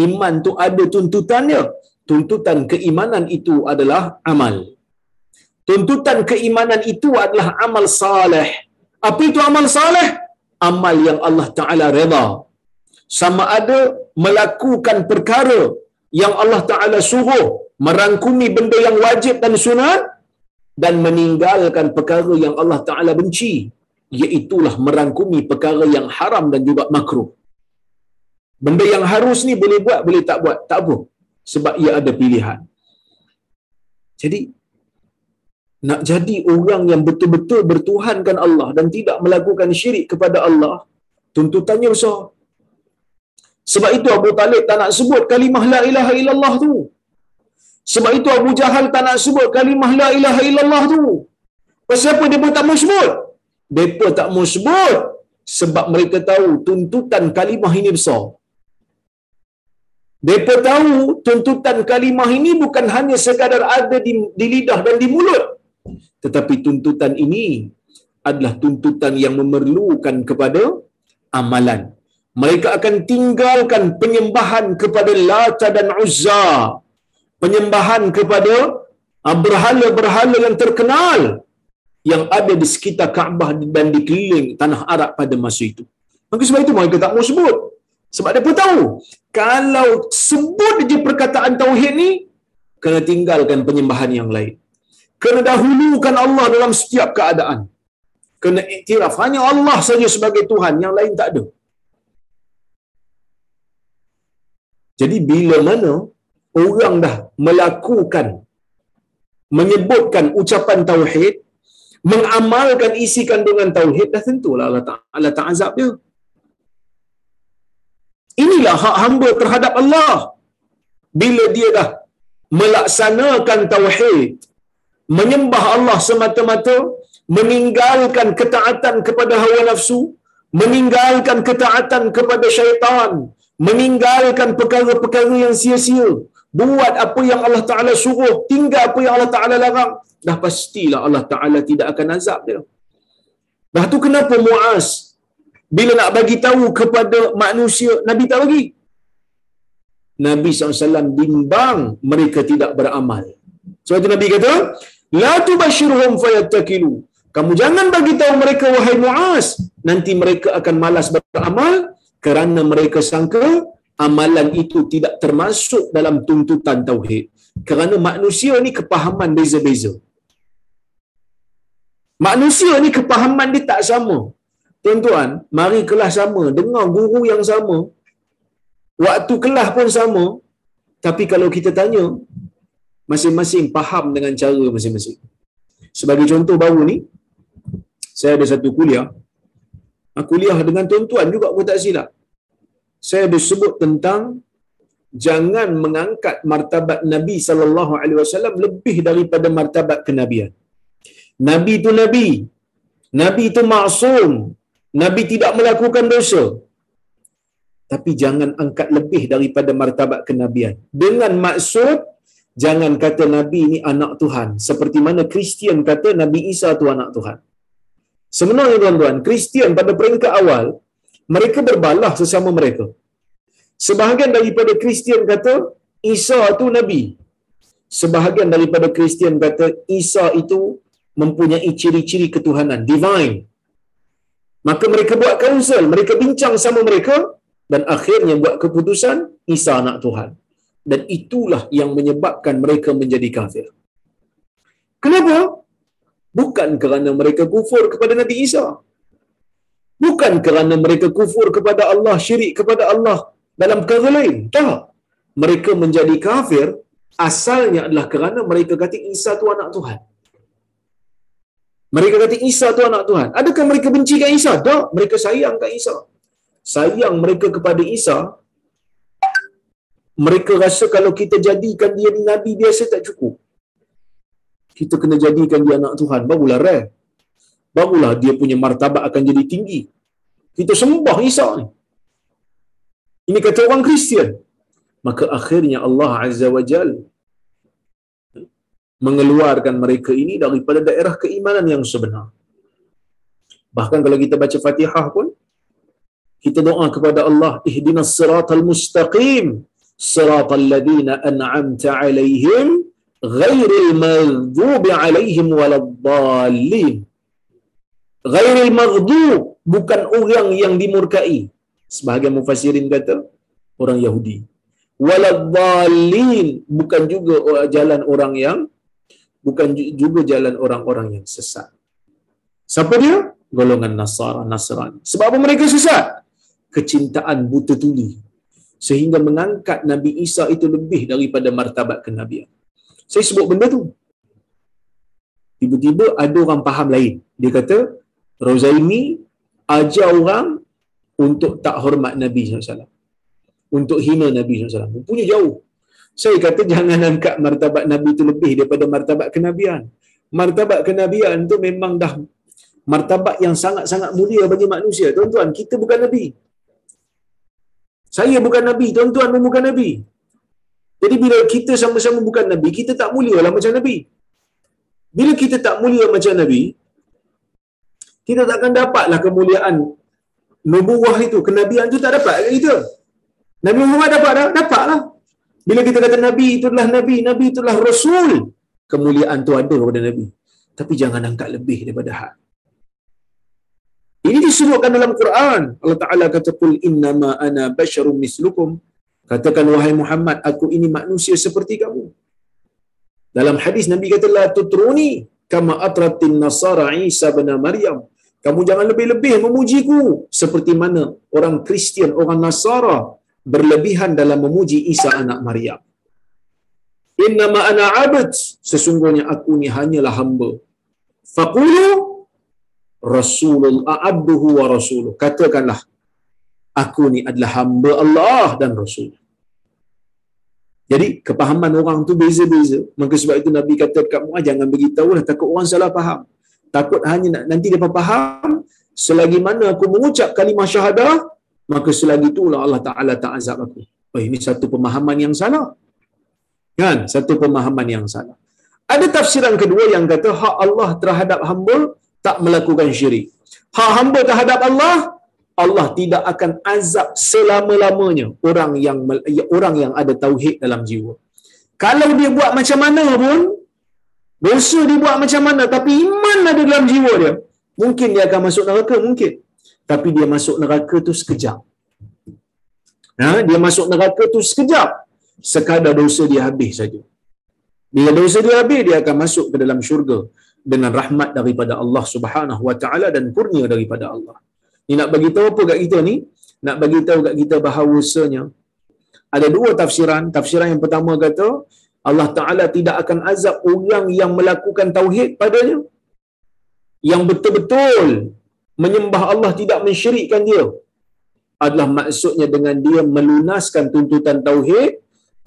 [SPEAKER 1] iman tu ada tuntutannya. Tuntutan keimanan itu adalah amal. Tuntutan keimanan itu adalah amal saleh. Apa itu amal saleh? Amal yang Allah Taala redha. Sama ada melakukan perkara yang Allah Taala suruh, merangkumi benda yang wajib dan sunat dan meninggalkan perkara yang Allah Taala benci, iaitulah merangkumi perkara yang haram dan juga makruh. Benda yang harus ni boleh buat, boleh tak buat, tak apa. Sebab ia ada pilihan. Jadi, nak jadi orang yang betul-betul bertuhankan Allah dan tidak melakukan syirik kepada Allah, tuntutannya besar. Sebab itu Abu Talib tak nak sebut kalimah la ilaha illallah tu. Sebab itu Abu Jahal tak nak sebut kalimah la ilaha illallah tu. Pasal apa dia tak mau sebut? Mereka tak mau sebut sebab mereka tahu tuntutan kalimah ini besar. Mereka tahu tuntutan kalimah ini bukan hanya sekadar ada di, di lidah dan di mulut. Tetapi tuntutan ini adalah tuntutan yang memerlukan kepada amalan. Mereka akan tinggalkan penyembahan kepada Lata dan Uzza. Penyembahan kepada berhala-berhala yang terkenal yang ada di sekitar Kaabah dan di keliling tanah Arab pada masa itu. Maka sebab itu mereka tak mau sebut. Sebab dia pun tahu, kalau sebut je perkataan Tauhid ni, kena tinggalkan penyembahan yang lain. Kena dahulukan Allah dalam setiap keadaan. Kena iktiraf, hanya Allah saja sebagai Tuhan, yang lain tak ada. Jadi bila mana orang dah melakukan, menyebutkan ucapan Tauhid, mengamalkan isi kandungan Tauhid, dah tentulah Allah Ta'ala tak azab dia. Inilah hak hamba terhadap Allah. Bila dia dah melaksanakan tauhid, menyembah Allah semata-mata, meninggalkan ketaatan kepada hawa nafsu, meninggalkan ketaatan kepada syaitan, meninggalkan perkara-perkara yang sia-sia, buat apa yang Allah Ta'ala suruh, tinggal apa yang Allah Ta'ala larang, dah pastilah Allah Ta'ala tidak akan azab dia. Dah tu kenapa Muaz bila nak bagi tahu kepada manusia, Nabi tak bagi. Nabi SAW bimbang mereka tidak beramal. Sebab itu Nabi kata, La tubashirhum fayattakilu. Kamu jangan bagi tahu mereka, wahai Mu'az. Nanti mereka akan malas beramal kerana mereka sangka amalan itu tidak termasuk dalam tuntutan Tauhid. Kerana manusia ni kepahaman beza-beza. Manusia ni kepahaman dia tak sama. Tuan-tuan, mari kelas sama, dengar guru yang sama, waktu kelas pun sama, tapi kalau kita tanya, masing-masing faham dengan cara masing-masing. Sebagai contoh baru ni, saya ada satu kuliah, ah, kuliah dengan tuan-tuan juga pun tak silap. Saya ada sebut tentang jangan mengangkat martabat Nabi sallallahu alaihi wasallam lebih daripada martabat kenabian. Nabi itu nabi. Nabi itu maksum. Nabi tidak melakukan dosa. Tapi jangan angkat lebih daripada martabat kenabian. Dengan maksud, jangan kata Nabi ini anak Tuhan. Seperti mana Kristian kata Nabi Isa itu anak Tuhan. Sebenarnya tuan-tuan, Kristian pada peringkat awal, mereka berbalah sesama mereka. Sebahagian daripada Kristian kata Isa itu Nabi. Sebahagian daripada Kristian kata Isa itu mempunyai ciri-ciri ketuhanan, divine. Maka mereka buat kaunsul, mereka bincang sama mereka dan akhirnya buat keputusan Isa anak Tuhan. Dan itulah yang menyebabkan mereka menjadi kafir. Kenapa? Bukan kerana mereka kufur kepada Nabi Isa. Bukan kerana mereka kufur kepada Allah, syirik kepada Allah dalam perkara lain. Tak. Mereka menjadi kafir asalnya adalah kerana mereka kata Isa tu anak Tuhan. Mereka kata Isa tu anak Tuhan. Adakah mereka benci kat Isa? Tak. Mereka sayang kat Isa. Sayang mereka kepada Isa. Mereka rasa kalau kita jadikan dia ni Nabi biasa tak cukup. Kita kena jadikan dia anak Tuhan. Barulah rare. Barulah dia punya martabat akan jadi tinggi. Kita sembah Isa ni. Ini kata orang Kristian. Maka akhirnya Allah Azza wa Jal mengeluarkan mereka ini daripada daerah keimanan yang sebenar. Bahkan kalau kita baca Fatihah pun, kita doa kepada Allah, ihdinas siratal mustaqim, siratal ladina an'amta alaihim, ghairil maghdubi alaihim waladdallin. Ghairil maghdub, bukan orang yang dimurkai. Sebahagian mufassirin kata, orang Yahudi. Waladdallin, bukan juga jalan orang yang bukan juga jalan orang-orang yang sesat. Siapa dia? Golongan Nasara, Nasrani. Sebab apa mereka sesat? Kecintaan buta tuli. Sehingga mengangkat Nabi Isa itu lebih daripada martabat kenabian. Saya sebut benda tu. Tiba-tiba ada orang faham lain. Dia kata, Rozaimi ajar orang untuk tak hormat Nabi SAW. Untuk hina Nabi SAW. Punya jauh. Saya kata jangan angkat martabat Nabi itu lebih daripada martabat kenabian. Martabat kenabian tu memang dah martabat yang sangat-sangat mulia bagi manusia. Tuan-tuan, kita bukan Nabi. Saya bukan Nabi, tuan-tuan pun bukan Nabi. Jadi bila kita sama-sama bukan Nabi, kita tak mulia lah macam Nabi. Bila kita tak mulia macam Nabi, kita takkan dapatlah kemuliaan nubuah itu, kenabian itu tak dapat kita. Nabi Muhammad dapat dah? Dapat lah. Bila kita kata Nabi itulah Nabi, Nabi itulah Rasul, kemuliaan tu ada kepada Nabi. Tapi jangan angkat lebih daripada had. Ini disebutkan dalam Quran. Allah Ta'ala kata, Qul innama ana basyarum mislukum. Katakan, wahai Muhammad, aku ini manusia seperti kamu. Dalam hadis Nabi kata, La tutruni kama atratin nasara Isa bin Maryam. Kamu jangan lebih-lebih memujiku. Seperti mana orang Kristian, orang Nasara berlebihan dalam memuji Isa anak Maryam. Innama ana abd, sesungguhnya aku ni hanyalah hamba. Faqulu Rasulullah abduhu wa rasuluh. Katakanlah aku ni adalah hamba Allah dan Rasul. Jadi kepahaman orang tu beza-beza. Maka sebab itu Nabi kata dekat Muaz jangan beritahu lah takut orang salah faham. Takut hanya nanti dia faham selagi mana aku mengucap kalimah syahadah maka selagi itulah Allah Ta'ala tak azab aku. Oh, ini satu pemahaman yang salah. Kan? Satu pemahaman yang salah. Ada tafsiran kedua yang kata hak Allah terhadap hamba tak melakukan syirik. Hak hamba terhadap Allah, Allah tidak akan azab selama-lamanya orang yang orang yang ada tauhid dalam jiwa. Kalau dia buat macam mana pun, dosa dia buat macam mana tapi iman ada dalam jiwa dia, mungkin dia akan masuk neraka, mungkin tapi dia masuk neraka tu sekejap. Ha? dia masuk neraka tu sekejap. Sekadar dosa dia habis saja. Bila dosa dia habis, dia akan masuk ke dalam syurga dengan rahmat daripada Allah Subhanahu Wa Taala dan kurnia daripada Allah. Ni nak bagi tahu apa kat kita ni? Nak bagi tahu kat kita bahawasanya ada dua tafsiran. Tafsiran yang pertama kata Allah Taala tidak akan azab orang yang melakukan tauhid padanya. Yang betul-betul menyembah Allah tidak mensyirikkan dia. Adalah maksudnya dengan dia melunaskan tuntutan tauhid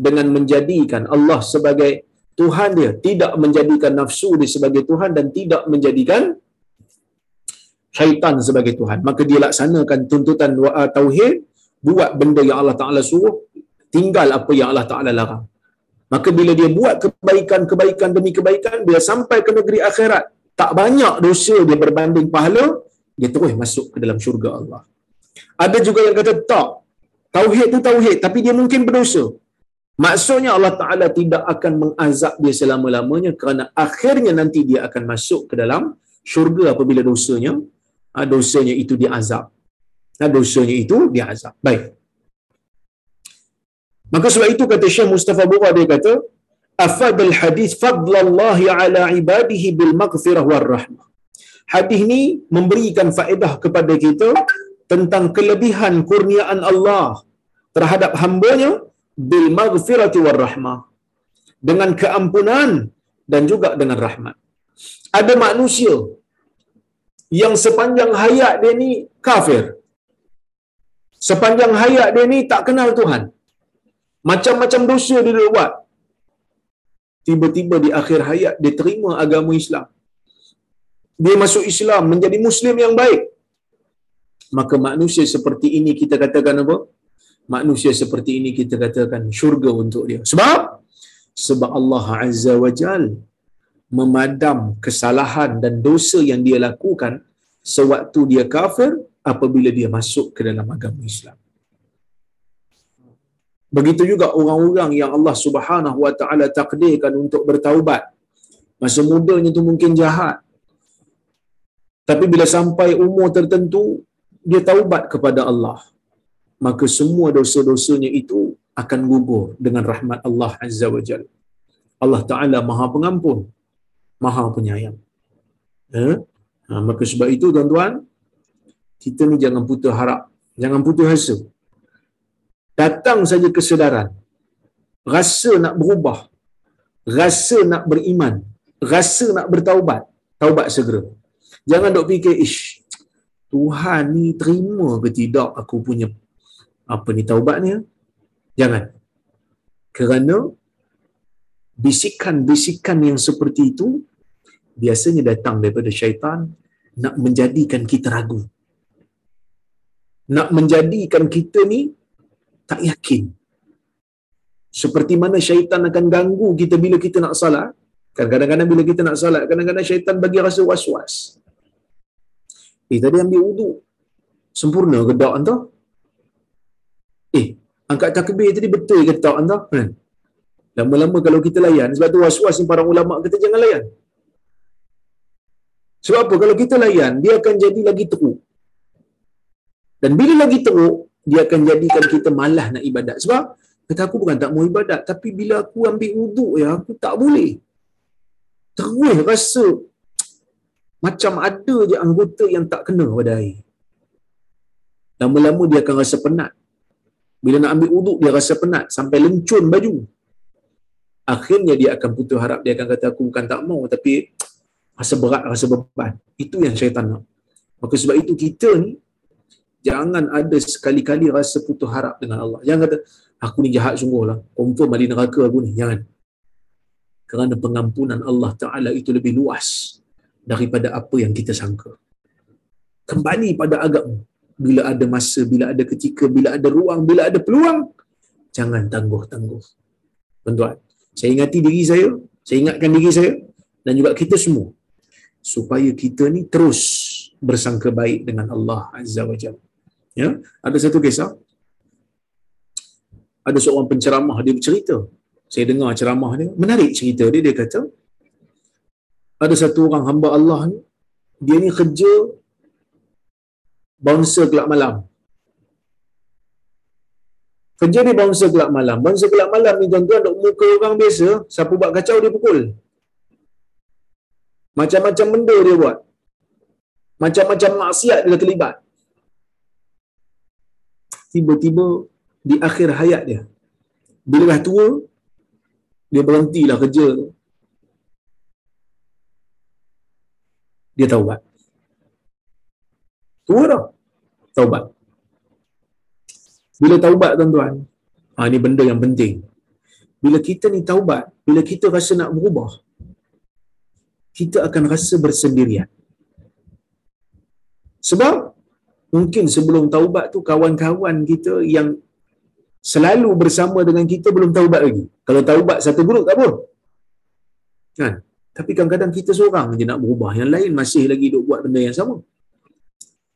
[SPEAKER 1] dengan menjadikan Allah sebagai Tuhan dia tidak menjadikan nafsu dia sebagai Tuhan dan tidak menjadikan syaitan sebagai Tuhan. Maka dia laksanakan tuntutan tauhid buat benda yang Allah Taala suruh tinggal apa yang Allah Taala larang. Maka bila dia buat kebaikan-kebaikan demi kebaikan, dia sampai ke negeri akhirat, tak banyak dosa dia berbanding pahala, dia terus masuk ke dalam syurga Allah. Ada juga yang kata tak. Tauhid tu tauhid tapi dia mungkin berdosa. Maksudnya Allah Taala tidak akan mengazab dia selama-lamanya kerana akhirnya nanti dia akan masuk ke dalam syurga apabila dosanya ah, dosanya itu diazab. Nah, dosanya itu diazab. Baik. Maka sebab itu kata Syekh Mustafa Bura dia kata afadal hadis fadlallahi ala ibadihi bil maghfirah war rahmah. Hadis ni memberikan faedah kepada kita tentang kelebihan kurniaan Allah terhadap hambanya bil maghfirati war rahmah dengan keampunan dan juga dengan rahmat. Ada manusia yang sepanjang hayat dia ni kafir. Sepanjang hayat dia ni tak kenal Tuhan. Macam-macam dosa dia buat. Tiba-tiba di akhir hayat dia terima agama Islam. Dia masuk Islam menjadi Muslim yang baik. Maka manusia seperti ini kita katakan apa? Manusia seperti ini kita katakan syurga untuk dia. Sebab? Sebab Allah Azza wa Jal memadam kesalahan dan dosa yang dia lakukan sewaktu dia kafir apabila dia masuk ke dalam agama Islam. Begitu juga orang-orang yang Allah Subhanahu Wa Taala takdirkan untuk bertaubat. Masa mudanya tu mungkin jahat. Tapi bila sampai umur tertentu, dia taubat kepada Allah. Maka semua dosa-dosanya itu akan gugur dengan rahmat Allah Azza wa Jal. Allah Ta'ala maha pengampun, maha penyayang. Eh? Ha, maka sebab itu tuan-tuan, kita ni jangan putus harap. Jangan putus asa datang saja kesedaran rasa nak berubah rasa nak beriman rasa nak bertaubat taubat segera jangan dok fikir ish Tuhan ni terima ke tidak aku punya apa ni taubat ni jangan kerana bisikan-bisikan yang seperti itu biasanya datang daripada syaitan nak menjadikan kita ragu nak menjadikan kita ni tak yakin. Seperti mana syaitan akan ganggu kita bila kita nak salat. Kan kadang-kadang bila kita nak salat, kadang-kadang syaitan bagi rasa was-was. Eh, tadi ambil wudu. Sempurna ke tak entah? Eh, angkat takbir tadi betul ke tak entah? Kan? Lama-lama kalau kita layan, sebab tu was-was ni para ulama' kita jangan layan. Sebab apa? Kalau kita layan, dia akan jadi lagi teruk. Dan bila lagi teruk, dia akan jadikan kita malas nak ibadat. Sebab kata aku bukan tak mau ibadat, tapi bila aku ambil wuduk ya, aku tak boleh. Terus rasa macam ada je anggota yang tak kena pada air. Lama-lama dia akan rasa penat. Bila nak ambil wuduk, dia rasa penat sampai lencun baju. Akhirnya dia akan putus harap. Dia akan kata, aku bukan tak mau, tapi rasa berat, rasa beban. Itu yang syaitan nak. Maka sebab itu kita ni, jangan ada sekali-kali rasa putus harap dengan Allah. Jangan kata, aku ni jahat sungguh lah. Confirm ada neraka aku ni. Jangan. Kerana pengampunan Allah Ta'ala itu lebih luas daripada apa yang kita sangka. Kembali pada agama. Bila ada masa, bila ada ketika, bila ada ruang, bila ada peluang, jangan tangguh-tangguh. Tuan-tuan, saya ingati diri saya, saya ingatkan diri saya dan juga kita semua supaya kita ni terus bersangka baik dengan Allah Azza wa Jalla. Ya, ada satu kisah. Ada seorang penceramah dia bercerita. Saya dengar ceramah dia, menarik cerita dia dia kata ada satu orang hamba Allah ni dia ni kerja bouncer kelab malam. Kerja dia bouncer kelab malam. Bouncer kelab malam ni tuan-tuan duk muka orang biasa, siapa buat kacau dia pukul. Macam-macam benda dia buat. Macam-macam maksiat dia terlibat tiba-tiba di akhir hayat dia bila dah tua dia berhentilah kerja dia taubat tua dah taubat bila taubat tuan-tuan ha, ni benda yang penting bila kita ni taubat bila kita rasa nak berubah kita akan rasa bersendirian sebab mungkin sebelum taubat tu kawan-kawan kita yang selalu bersama dengan kita belum taubat lagi. Kalau taubat satu grup tak apa. Kan? Tapi kadang-kadang kita seorang je nak berubah. Yang lain masih lagi duk buat benda yang sama.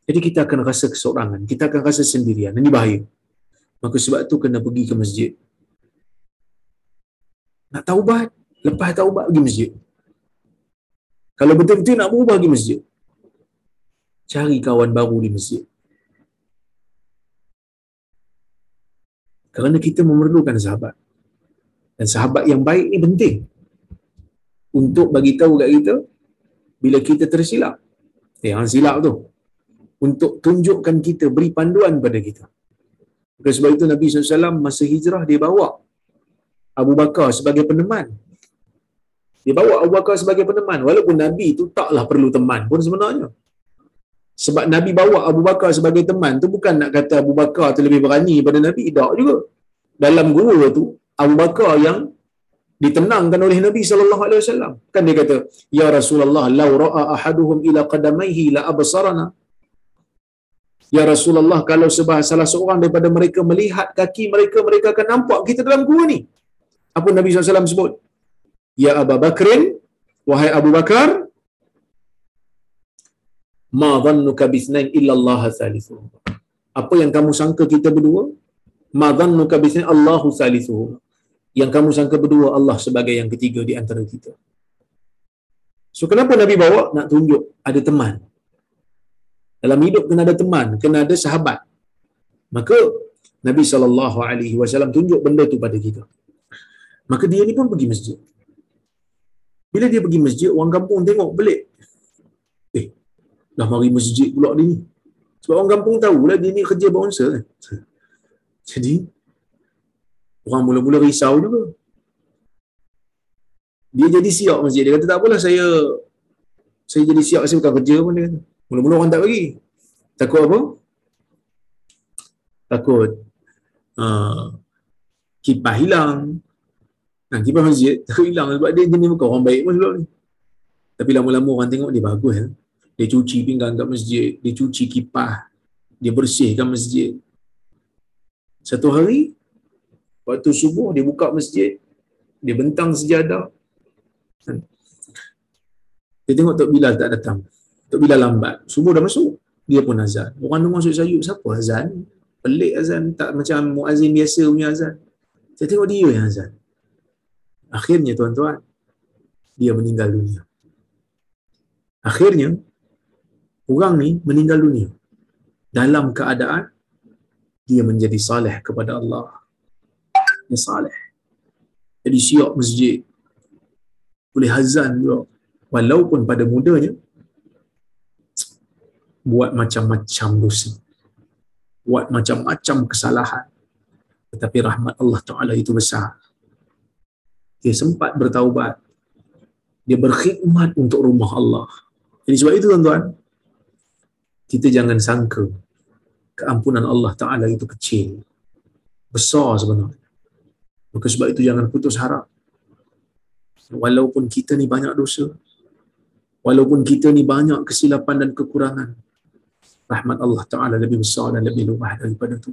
[SPEAKER 1] Jadi kita akan rasa keseorangan. Kita akan rasa sendirian. Ini bahaya. Maka sebab tu kena pergi ke masjid. Nak taubat. Lepas taubat pergi masjid. Kalau betul-betul nak berubah pergi masjid. Cari kawan baru di masjid. Kerana kita memerlukan sahabat. Dan sahabat yang baik ni penting. Untuk bagi tahu kat kita bila kita tersilap. Eh, yang silap tu. Untuk tunjukkan kita, beri panduan pada kita. Oleh sebab itu Nabi SAW masa hijrah dia bawa Abu Bakar sebagai peneman. Dia bawa Abu Bakar sebagai peneman. Walaupun Nabi itu taklah perlu teman pun sebenarnya. Sebab Nabi bawa Abu Bakar sebagai teman tu bukan nak kata Abu Bakar tu lebih berani pada Nabi. Tak juga. Dalam guru tu, Abu Bakar yang ditenangkan oleh Nabi sallallahu alaihi wasallam. Kan dia kata, "Ya Rasulullah, law ra'a ahaduhum ila qadamaihi la absarana." Ya Rasulullah, kalau sebah salah seorang daripada mereka melihat kaki mereka, mereka akan nampak kita dalam gua ni. Apa Nabi SAW sebut? Ya Abu Bakrin, wahai Abu Bakar, ma dhannuka bithnain illa Allah thalithuhum. Apa yang kamu sangka kita berdua? Ma dhannuka bithnain Allahu thalithuhum. Yang kamu sangka berdua Allah sebagai yang ketiga di antara kita. So kenapa Nabi bawa nak tunjuk ada teman? Dalam hidup kena ada teman, kena ada sahabat. Maka Nabi sallallahu alaihi wasallam tunjuk benda tu pada kita. Maka dia ni pun pergi masjid. Bila dia pergi masjid, orang kampung tengok pelik. Eh, dah mari masjid pula dia ni. Sebab orang kampung tahu lah dia ni kerja bouncer kan. Jadi, orang mula-mula risau juga. Dia jadi siap masjid. Dia kata, tak apalah saya saya jadi siap, saya bukan kerja pun dia kata. Mula-mula orang tak bagi. Takut apa? Takut uh, kipas hilang. Nah, kipas masjid takut hilang sebab dia jenis muka orang baik pun sebab ni. Tapi lama-lama orang tengok dia bagus. Ya? Dia cuci pinggan kat masjid. Dia cuci kipas. Dia bersihkan masjid. Satu hari, waktu subuh dia buka masjid. Dia bentang sejadah. Dia tengok Tok Bilal tak datang. Tok Bilal lambat. Subuh dah masuk. Dia pun azan. Orang dengar masuk sayuk. Siapa azan? Pelik azan. Tak macam muazin biasa punya azan. Saya tengok dia yang azan. Akhirnya tuan-tuan, dia meninggal dunia. Akhirnya, orang ni meninggal dunia. Dalam keadaan, dia menjadi saleh kepada Allah. Dia saleh. Jadi siap masjid. Boleh hazan juga. Walaupun pada mudanya, buat macam-macam dosa. Buat macam-macam kesalahan. Tetapi rahmat Allah Ta'ala itu besar dia sempat bertaubat dia berkhidmat untuk rumah Allah jadi sebab itu tuan-tuan kita jangan sangka keampunan Allah Ta'ala itu kecil besar sebenarnya maka sebab itu jangan putus harap walaupun kita ni banyak dosa walaupun kita ni banyak kesilapan dan kekurangan rahmat Allah Ta'ala lebih besar dan lebih luas daripada itu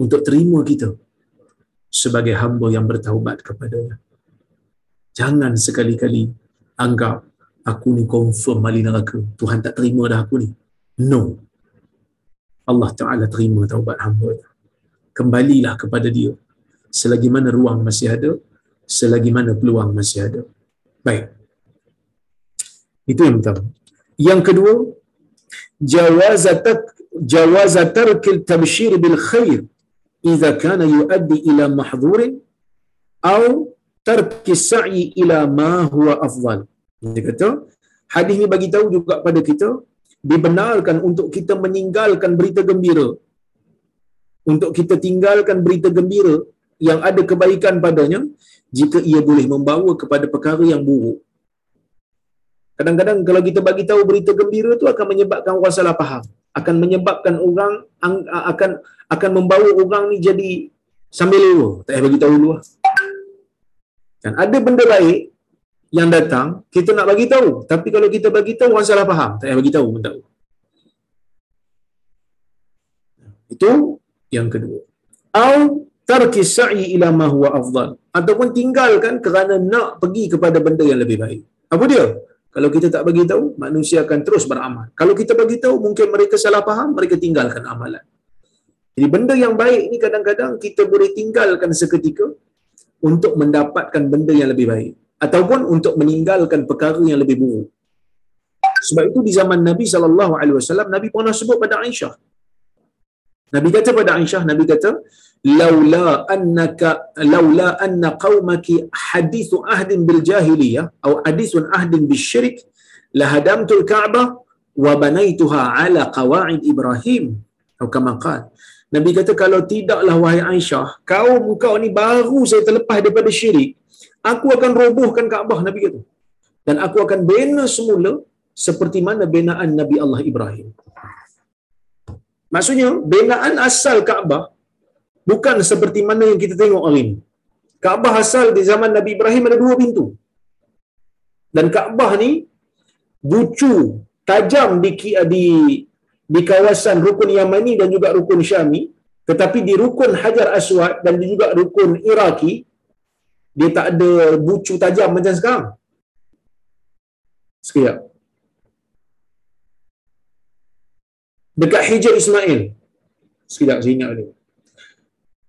[SPEAKER 1] untuk terima kita sebagai hamba yang bertaubat kepadanya. Jangan sekali-kali anggap aku ni confirm mali neraka. Tuhan tak terima dah aku ni. No. Allah Ta'ala terima taubat hamba. Kembalilah kepada dia. Selagi mana ruang masih ada, selagi mana peluang masih ada. Baik. Itu yang pertama. Yang kedua, jawazatak jawazatarkil tabshir bil khair idza kana yuaddi ila mahdhurin au tarki sa'i ila ma huwa afdal. Dia kata, hadis ni bagi tahu juga pada kita dibenarkan untuk kita meninggalkan berita gembira. Untuk kita tinggalkan berita gembira yang ada kebaikan padanya jika ia boleh membawa kepada perkara yang buruk. Kadang-kadang kalau kita bagi tahu berita gembira tu akan menyebabkan orang salah faham, akan menyebabkan orang akan akan membawa orang ni jadi sambil lewa. Tak payah bagi tahu dulu lah. Ada benda baik yang datang, kita nak bagi tahu. Tapi kalau kita bagi tahu, orang salah faham. Tak payah bagi tahu pun tahu. Itu yang kedua. au tarki sa'i ila ma huwa afdal. Ataupun tinggalkan kerana nak pergi kepada benda yang lebih baik. Apa dia? Kalau kita tak bagi tahu manusia akan terus beramal. Kalau kita bagi tahu mungkin mereka salah faham mereka tinggalkan amalan. Jadi benda yang baik ni kadang-kadang kita boleh tinggalkan seketika untuk mendapatkan benda yang lebih baik. Ataupun untuk meninggalkan perkara yang lebih buruk. Sebab itu di zaman Nabi sallallahu alaihi wasallam Nabi pernah sebut pada Aisyah Nabi kata pada Aisyah Nabi kata laula annaka laula anna qaumaki hadithu ahdin bil jahiliyah atau hadithun ahdin bil syirik lahadamtul ka'bah wa banaituha ala qawaid ibrahim. Atau kama qala Nabi kata kalau tidaklah wahai Aisyah kau ni baru saya terlepas daripada syirik aku akan robohkan Kaabah Nabi kata. Dan aku akan bina semula seperti mana binaan Nabi Allah Ibrahim Maksudnya, binaan asal Kaabah bukan seperti mana yang kita tengok hari ini. Kaabah asal di zaman Nabi Ibrahim ada dua pintu. Dan Kaabah ni bucu tajam di di di kawasan rukun Yamani dan juga rukun Syami, tetapi di rukun Hajar Aswad dan juga rukun Iraki dia tak ada bucu tajam macam sekarang. Sekejap. Dekat Hijr Ismail. Sekejap saya ingat dulu.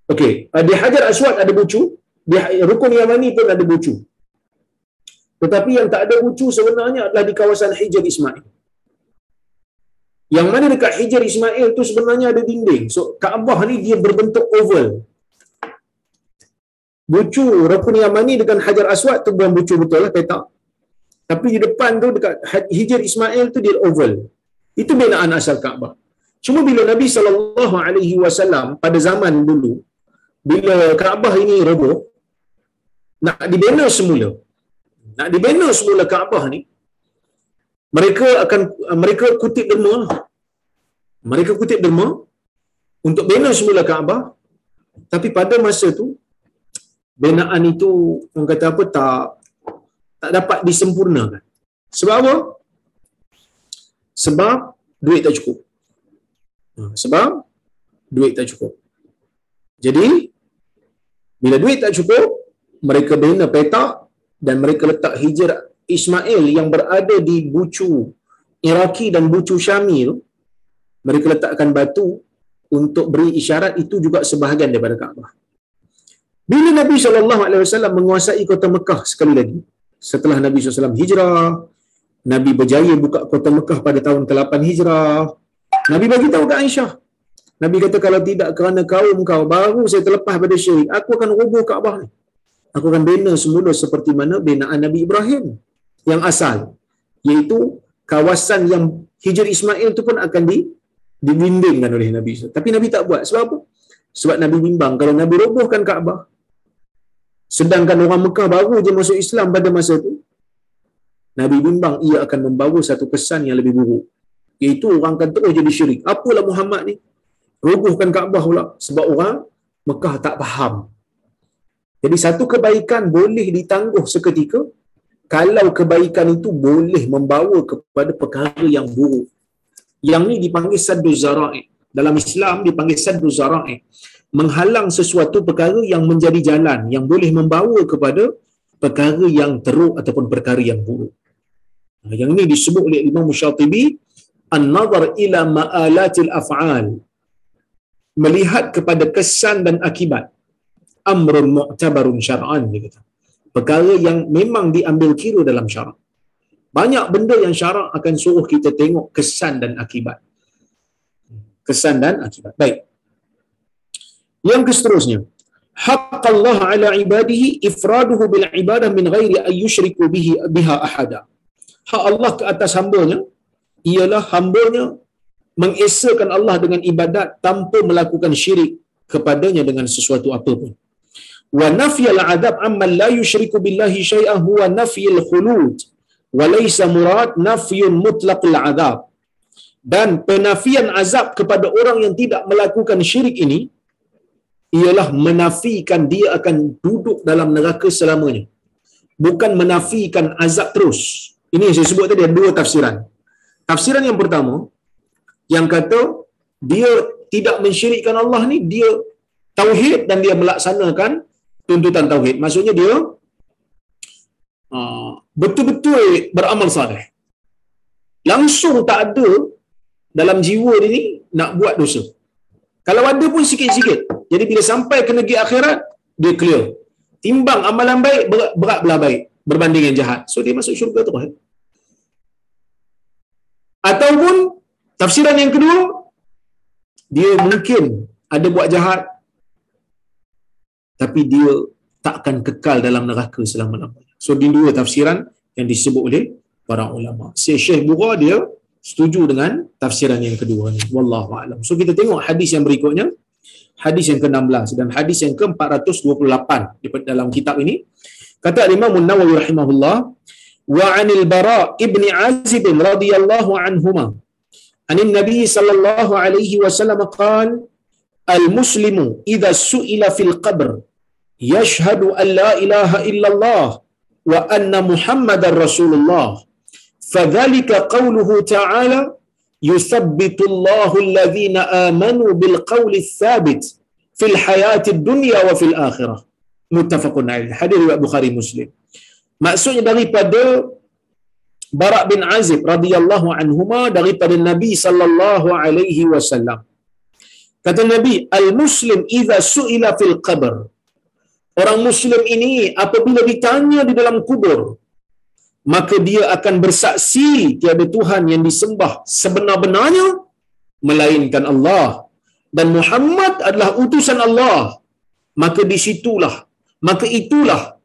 [SPEAKER 1] Okey, uh, di Hajar Aswad ada bucu, di Rukun Yamani pun ada bucu. Tetapi yang tak ada bucu sebenarnya adalah di kawasan Hijr Ismail. Yang mana dekat Hijr Ismail tu sebenarnya ada dinding. So Kaabah ni dia berbentuk oval. Bucu Rukun Yamani dengan Hajar Aswad tu bukan bucu betul lah, petak. Tapi di depan tu dekat Hijr Ismail tu dia oval. Itu binaan asal Kaabah. Cuma bila Nabi sallallahu alaihi wasallam pada zaman dulu bila Kaabah ini roboh nak dibina semula. Nak dibina semula Kaabah ni mereka akan mereka kutip derma mereka kutip derma untuk bina semula Kaabah tapi pada masa tu binaan itu orang kata apa tak tak dapat disempurnakan. Sebab apa? Sebab duit tak cukup. Ha, sebab duit tak cukup. Jadi, bila duit tak cukup, mereka bina petak dan mereka letak hijr Ismail yang berada di bucu Iraki dan bucu Syami tu, mereka letakkan batu untuk beri isyarat itu juga sebahagian daripada Kaabah. Bila Nabi SAW menguasai kota Mekah sekali lagi, setelah Nabi SAW hijrah, Nabi berjaya buka kota Mekah pada tahun ke-8 Hijrah. Nabi bagi tahu ke Aisyah. Nabi kata kalau tidak kerana kaum kau baru saya terlepas pada syirik, aku akan roboh Kaabah ni. Aku akan bina semula seperti mana binaan Nabi Ibrahim yang asal. Iaitu kawasan yang Hijr Ismail tu pun akan di didindingkan oleh Nabi. Tapi Nabi tak buat. Sebab apa? Sebab Nabi bimbang kalau Nabi robohkan Kaabah sedangkan orang Mekah baru je masuk Islam pada masa tu Nabi bimbang ia akan membawa satu pesan yang lebih buruk. Iaitu orang akan terus jadi syirik. Apalah Muhammad ni? Rubuhkan Kaabah pula. Sebab orang Mekah tak faham. Jadi satu kebaikan boleh ditangguh seketika kalau kebaikan itu boleh membawa kepada perkara yang buruk. Yang ni dipanggil saddu zara'i. Dalam Islam dipanggil saddu zara'i. Menghalang sesuatu perkara yang menjadi jalan yang boleh membawa kepada perkara yang teruk ataupun perkara yang buruk. Yang ini disebut oleh Imam Syatibi an-nazar ila ma'alatil af'al. Melihat kepada kesan dan akibat amrun mu'tabarun syar'an dia kata. Perkara yang memang diambil kira dalam syarak. Banyak benda yang syarak akan suruh kita tengok kesan dan akibat. Kesan dan akibat. Baik. Yang seterusnya, haqq Allah ala ibadihi ifraduhu bil ibadah min ghairi an yushriku bihi biha ahada hak Allah ke atas hambanya ialah hambanya mengesakan Allah dengan ibadat tanpa melakukan syirik kepadanya dengan sesuatu apapun. Wa nafyal adab amma la yushriku billahi syai'an huwa nafyul khulud wa laysa murad nafyun mutlaqul adab. Dan penafian azab kepada orang yang tidak melakukan syirik ini ialah menafikan dia akan duduk dalam neraka selamanya. Bukan menafikan azab terus. Ini yang saya sebut tadi ada dua tafsiran. Tafsiran yang pertama yang kata dia tidak mensyirikkan Allah ni dia tauhid dan dia melaksanakan tuntutan tauhid. Maksudnya dia uh, betul-betul beramal saleh. Langsung tak ada dalam jiwa dia ni nak buat dosa. Kalau ada pun sikit-sikit. Jadi bila sampai ke negeri akhirat, dia clear. Timbang amalan baik, berat, belah baik. Berbanding yang jahat. So dia masuk syurga terus. Ataupun tafsiran yang kedua, dia mungkin ada buat jahat, tapi dia tak akan kekal dalam neraka selama-lamanya. So di dua tafsiran yang disebut oleh para ulama. Syekh Bura dia setuju dengan tafsiran yang kedua ni. Wallahu a'lam. So kita tengok hadis yang berikutnya. Hadis yang ke-16 dan hadis yang ke-428 di dalam kitab ini. Kata Imam Nawawi rahimahullah, wa 'anil Bara ibn Azib radhiyallahu anhuma. An Nabi sallallahu alaihi wasallam qala al-muslimu idza su'ila fil qabr yashhadu an la ilaha illallah wa anna muhammadar rasulullah فذلك قوله تعالى يثبت الله الذين آمنوا بالقول الثابت في الحياة الدنيا وفي الآخرة muttafaqun alaih hadis riwayat bukhari muslim. Maksudnya daripada Barak bin Azib radhiyallahu anhuma daripada Nabi sallallahu alaihi wasallam. Kata Nabi al muslim idza suila fil qabr. Orang muslim ini apabila ditanya di dalam kubur maka dia akan bersaksi tiada Tuhan yang disembah sebenar-benarnya melainkan Allah. Dan Muhammad adalah utusan Allah. Maka disitulah maka itulah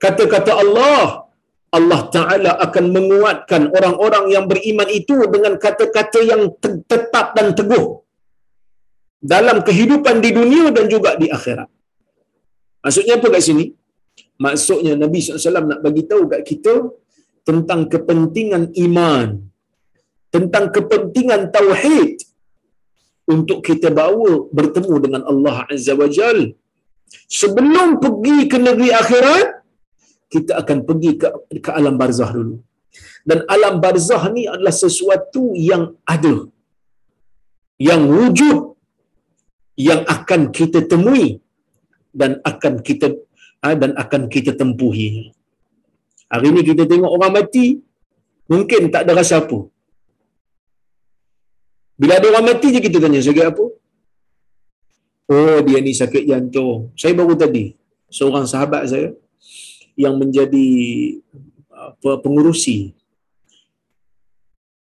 [SPEAKER 1] kata-kata Allah Allah Ta'ala akan menguatkan orang-orang yang beriman itu dengan kata-kata yang tetap dan teguh dalam kehidupan di dunia dan juga di akhirat. Maksudnya apa kat sini? Maksudnya Nabi SAW nak bagi tahu kat kita tentang kepentingan iman, tentang kepentingan tauhid untuk kita bawa bertemu dengan Allah Azza wa Jal. Sebelum pergi ke negeri akhirat, kita akan pergi ke, ke alam barzah dulu. Dan alam barzah ni adalah sesuatu yang ada. Yang wujud. Yang akan kita temui. Dan akan kita ha, dan akan kita tempuhi. Hari ni kita tengok orang mati, mungkin tak ada rasa apa. Bila ada orang mati je kita tanya, sakit apa? Oh, dia ni sakit jantung. Saya baru tadi, seorang sahabat saya yang menjadi pengurusi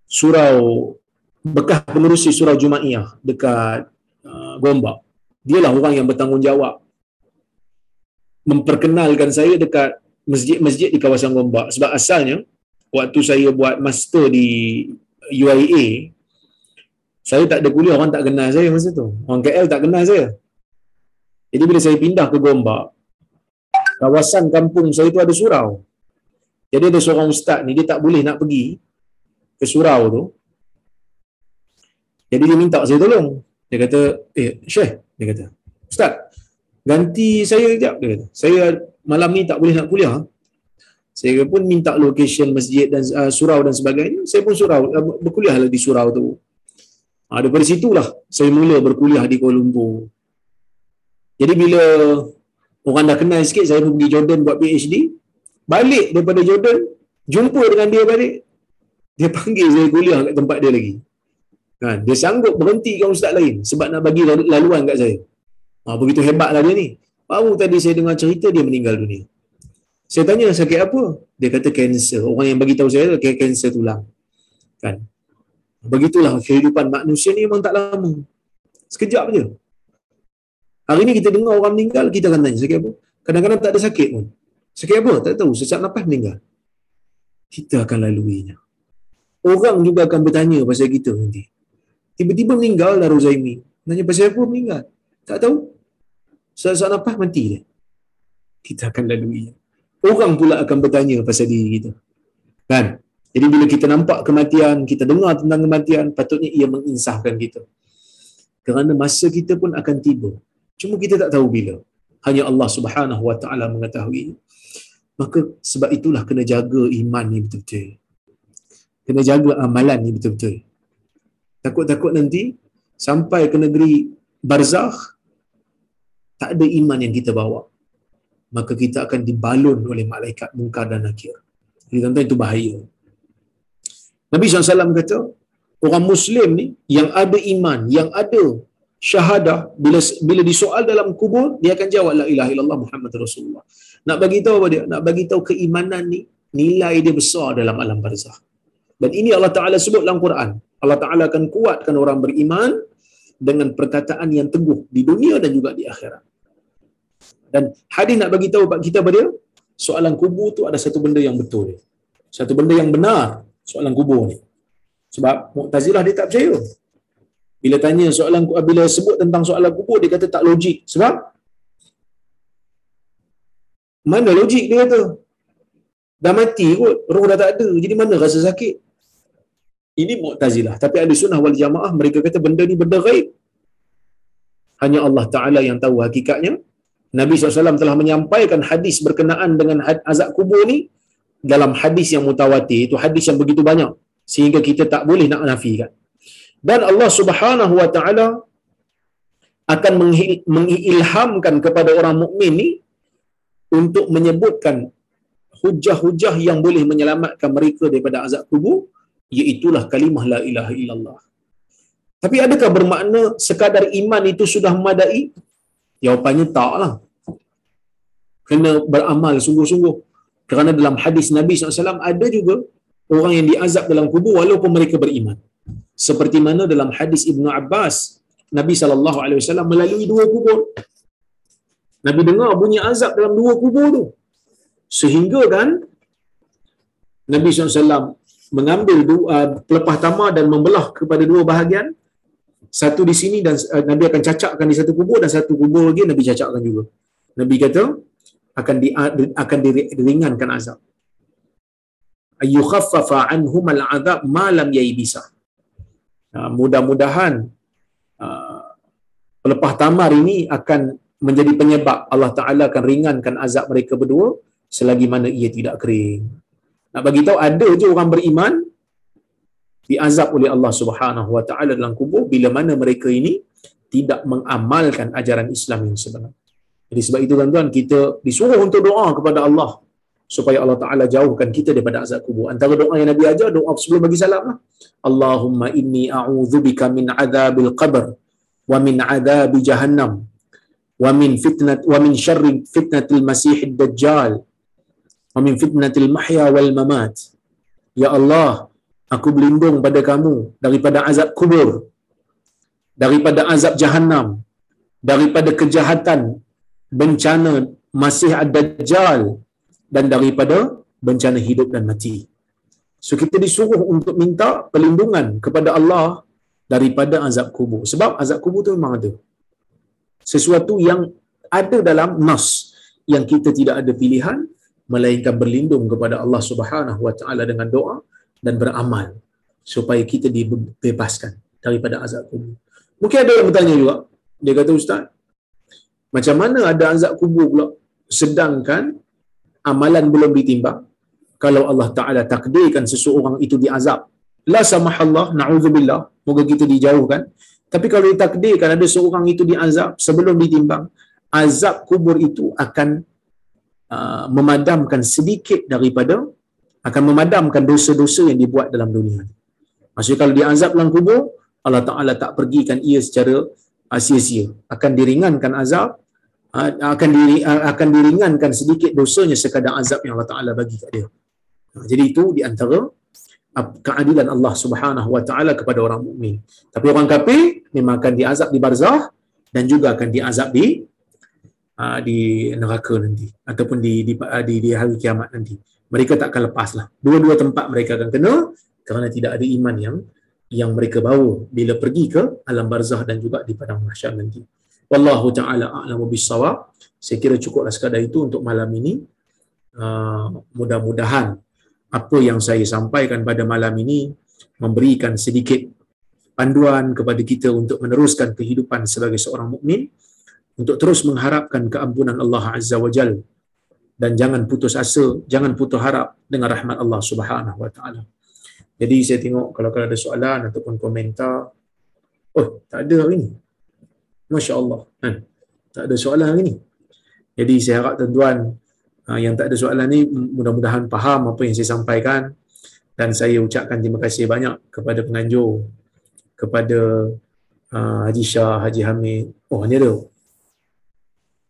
[SPEAKER 1] surau bekas pengurusi surau Jumaiyah dekat uh, Gombak. Dialah orang yang bertanggungjawab memperkenalkan saya dekat masjid-masjid di kawasan Gombak sebab asalnya waktu saya buat master di UIA saya tak ada kuliah orang tak kenal saya masa tu. Orang KL tak kenal saya. Jadi bila saya pindah ke Gombak kawasan kampung saya tu ada surau. Jadi ada seorang ustaz ni dia tak boleh nak pergi ke surau tu. Jadi dia minta saya tolong. Dia kata eh Syekh dia kata ustaz ganti saya sekejap dia kata. Saya malam ni tak boleh nak kuliah. Saya pun minta location masjid dan uh, surau dan sebagainya. Saya pun surau uh, berkuliah lah di surau tu ha, daripada situlah saya mula berkuliah di Kuala Lumpur jadi bila orang dah kenal sikit saya pergi Jordan buat PhD balik daripada Jordan jumpa dengan dia balik dia panggil saya kuliah kat tempat dia lagi kan dia sanggup berhenti dengan ustaz lain sebab nak bagi laluan kat saya ha, begitu hebatlah dia ni Baru tadi saya dengar cerita dia meninggal dunia. Saya tanya sakit apa? Dia kata kanser. Orang yang bagi tahu saya kanser tulang. Kan? Begitulah kehidupan manusia ni memang tak lama. Sekejap je. Hari ni kita dengar orang meninggal, kita akan tanya sakit apa? Kadang-kadang tak ada sakit pun. Sakit apa? Tak tahu. Sesak nafas meninggal. Kita akan laluinya. Orang juga akan bertanya pasal kita nanti. Tiba-tiba meninggal lah Rozaimi. Tanya pasal apa meninggal? Tak tahu. Saat-saat nafas mati dia. Kita akan lalui. Orang pula akan bertanya pasal diri kita. Kan? Jadi bila kita nampak kematian, kita dengar tentang kematian, patutnya ia menginsahkan kita. Kerana masa kita pun akan tiba. Cuma kita tak tahu bila. Hanya Allah Subhanahu Wa Taala mengetahui. Maka sebab itulah kena jaga iman ni betul-betul. Kena jaga amalan ni betul-betul. Takut-takut nanti sampai ke negeri barzakh tak ada iman yang kita bawa, maka kita akan dibalun oleh malaikat mungkar dan nakir. Jadi tuan itu bahaya. Nabi SAW kata, orang Muslim ni yang ada iman, yang ada syahadah, bila bila disoal dalam kubur, dia akan jawab, La ilaha illallah Muhammad Rasulullah. Nak bagi tahu apa dia? Nak bagi tahu keimanan ni, nilai dia besar dalam alam barzah. Dan ini Allah Ta'ala sebut dalam Quran. Allah Ta'ala akan kuatkan orang beriman dengan perkataan yang teguh di dunia dan juga di akhirat. Dan hadis nak bagi tahu kita pada soalan kubur tu ada satu benda yang betul. Satu benda yang benar soalan kubur ni. Sebab Mu'tazilah dia tak percaya. Bila tanya soalan bila sebut tentang soalan kubur dia kata tak logik. Sebab mana logik dia kata? Dah mati kot, roh dah tak ada. Jadi mana rasa sakit? Ini Mu'tazilah. Tapi ada sunnah wal jamaah, mereka kata benda ni benda gaib. Hanya Allah Ta'ala yang tahu hakikatnya. Nabi SAW telah menyampaikan hadis berkenaan dengan azab kubur ni dalam hadis yang mutawatir. Itu hadis yang begitu banyak. Sehingga kita tak boleh nak nafikan. Dan Allah Subhanahu Wa Ta'ala akan mengilhamkan kepada orang mukmin ni untuk menyebutkan hujah-hujah yang boleh menyelamatkan mereka daripada azab kubur iaitulah kalimah la ilaha illallah. Tapi adakah bermakna sekadar iman itu sudah memadai? Jawapannya taklah. Kena beramal sungguh-sungguh. Kerana dalam hadis Nabi SAW ada juga orang yang diazab dalam kubur walaupun mereka beriman. Seperti mana dalam hadis Ibnu Abbas, Nabi SAW melalui dua kubur. Nabi dengar bunyi azab dalam dua kubur tu. Sehingga kan Nabi SAW mengambil dua, uh, pelepah tamar dan membelah kepada dua bahagian satu di sini dan uh, Nabi akan cacakkan di satu kubur dan satu kubur lagi Nabi cacakkan juga Nabi kata akan di, akan diringankan azab. Ayyukhaffafa anhum al'adab ma lam yaibisa mudah-mudahan uh, pelepah tamar ini akan menjadi penyebab Allah Taala akan ringankan azab mereka berdua selagi mana ia tidak kering. Nak bagi tahu ada je orang beriman diazab oleh Allah Subhanahu Wa Taala dalam kubur bila mana mereka ini tidak mengamalkan ajaran Islam yang sebenar. Jadi sebab itu tuan-tuan kita disuruh untuk doa kepada Allah supaya Allah Taala jauhkan kita daripada azab kubur. Antara doa yang Nabi ajar doa sebelum bagi salam lah. Allahumma inni a'udzubika min adzabil qabr wa min adzabi jahannam wa min fitnat wa min syarri fitnatil masiihid dajjal wa min fitnatil mahya wal mamat. Ya Allah, aku berlindung pada kamu daripada azab kubur, daripada azab jahannam, daripada kejahatan bencana Masih Ad-Dajjal dan daripada bencana hidup dan mati. So kita disuruh untuk minta perlindungan kepada Allah daripada azab kubur. Sebab azab kubur tu memang ada. Sesuatu yang ada dalam nas yang kita tidak ada pilihan melainkan berlindung kepada Allah Subhanahu wa taala dengan doa dan beramal supaya kita dibebaskan daripada azab kubur. Mungkin ada yang bertanya juga. Dia kata ustaz, macam mana ada azab kubur pula sedangkan amalan belum ditimbang? Kalau Allah Taala takdirkan seseorang itu diazab, la samahallah, na'udzubillah, moga kita dijauhkan. Tapi kalau ditakdirkan ada seorang itu diazab sebelum ditimbang, azab kubur itu akan Uh, memadamkan sedikit daripada akan memadamkan dosa-dosa yang dibuat dalam dunia. Maksudnya kalau diazab dalam kubur, Allah Taala tak pergikan ia secara sia-sia. Akan diringankan azab akan diri, akan diringankan sedikit dosanya sekadar azab yang Allah Taala bagi kat dia. Jadi itu di antara keadilan Allah Subhanahu Wa Taala kepada orang mukmin. Tapi orang kafir memang akan diazab di barzah dan juga akan diazab di di neraka nanti ataupun di di, di di hari kiamat nanti. Mereka tak akan lepaslah. Dua-dua tempat mereka akan kena kerana tidak ada iman yang yang mereka bawa bila pergi ke alam barzah dan juga di padang mahsyar nanti. Wallahu taala a'lamu bissawab. Saya kira cukuplah sekadar itu untuk malam ini. Uh, mudah-mudahan apa yang saya sampaikan pada malam ini memberikan sedikit panduan kepada kita untuk meneruskan kehidupan sebagai seorang mukmin untuk terus mengharapkan keampunan Allah Azza wa Jal dan jangan putus asa, jangan putus harap dengan rahmat Allah Subhanahu wa taala. Jadi saya tengok kalau kalau ada soalan ataupun komentar, oh tak ada hari ni. Masya Allah. Kan? Tak ada soalan hari ni. Jadi saya harap tuan-tuan uh, yang tak ada soalan ni mudah-mudahan faham apa yang saya sampaikan dan saya ucapkan terima kasih banyak kepada penganjur kepada uh, Haji Shah, Haji Hamid. Oh, ni ada.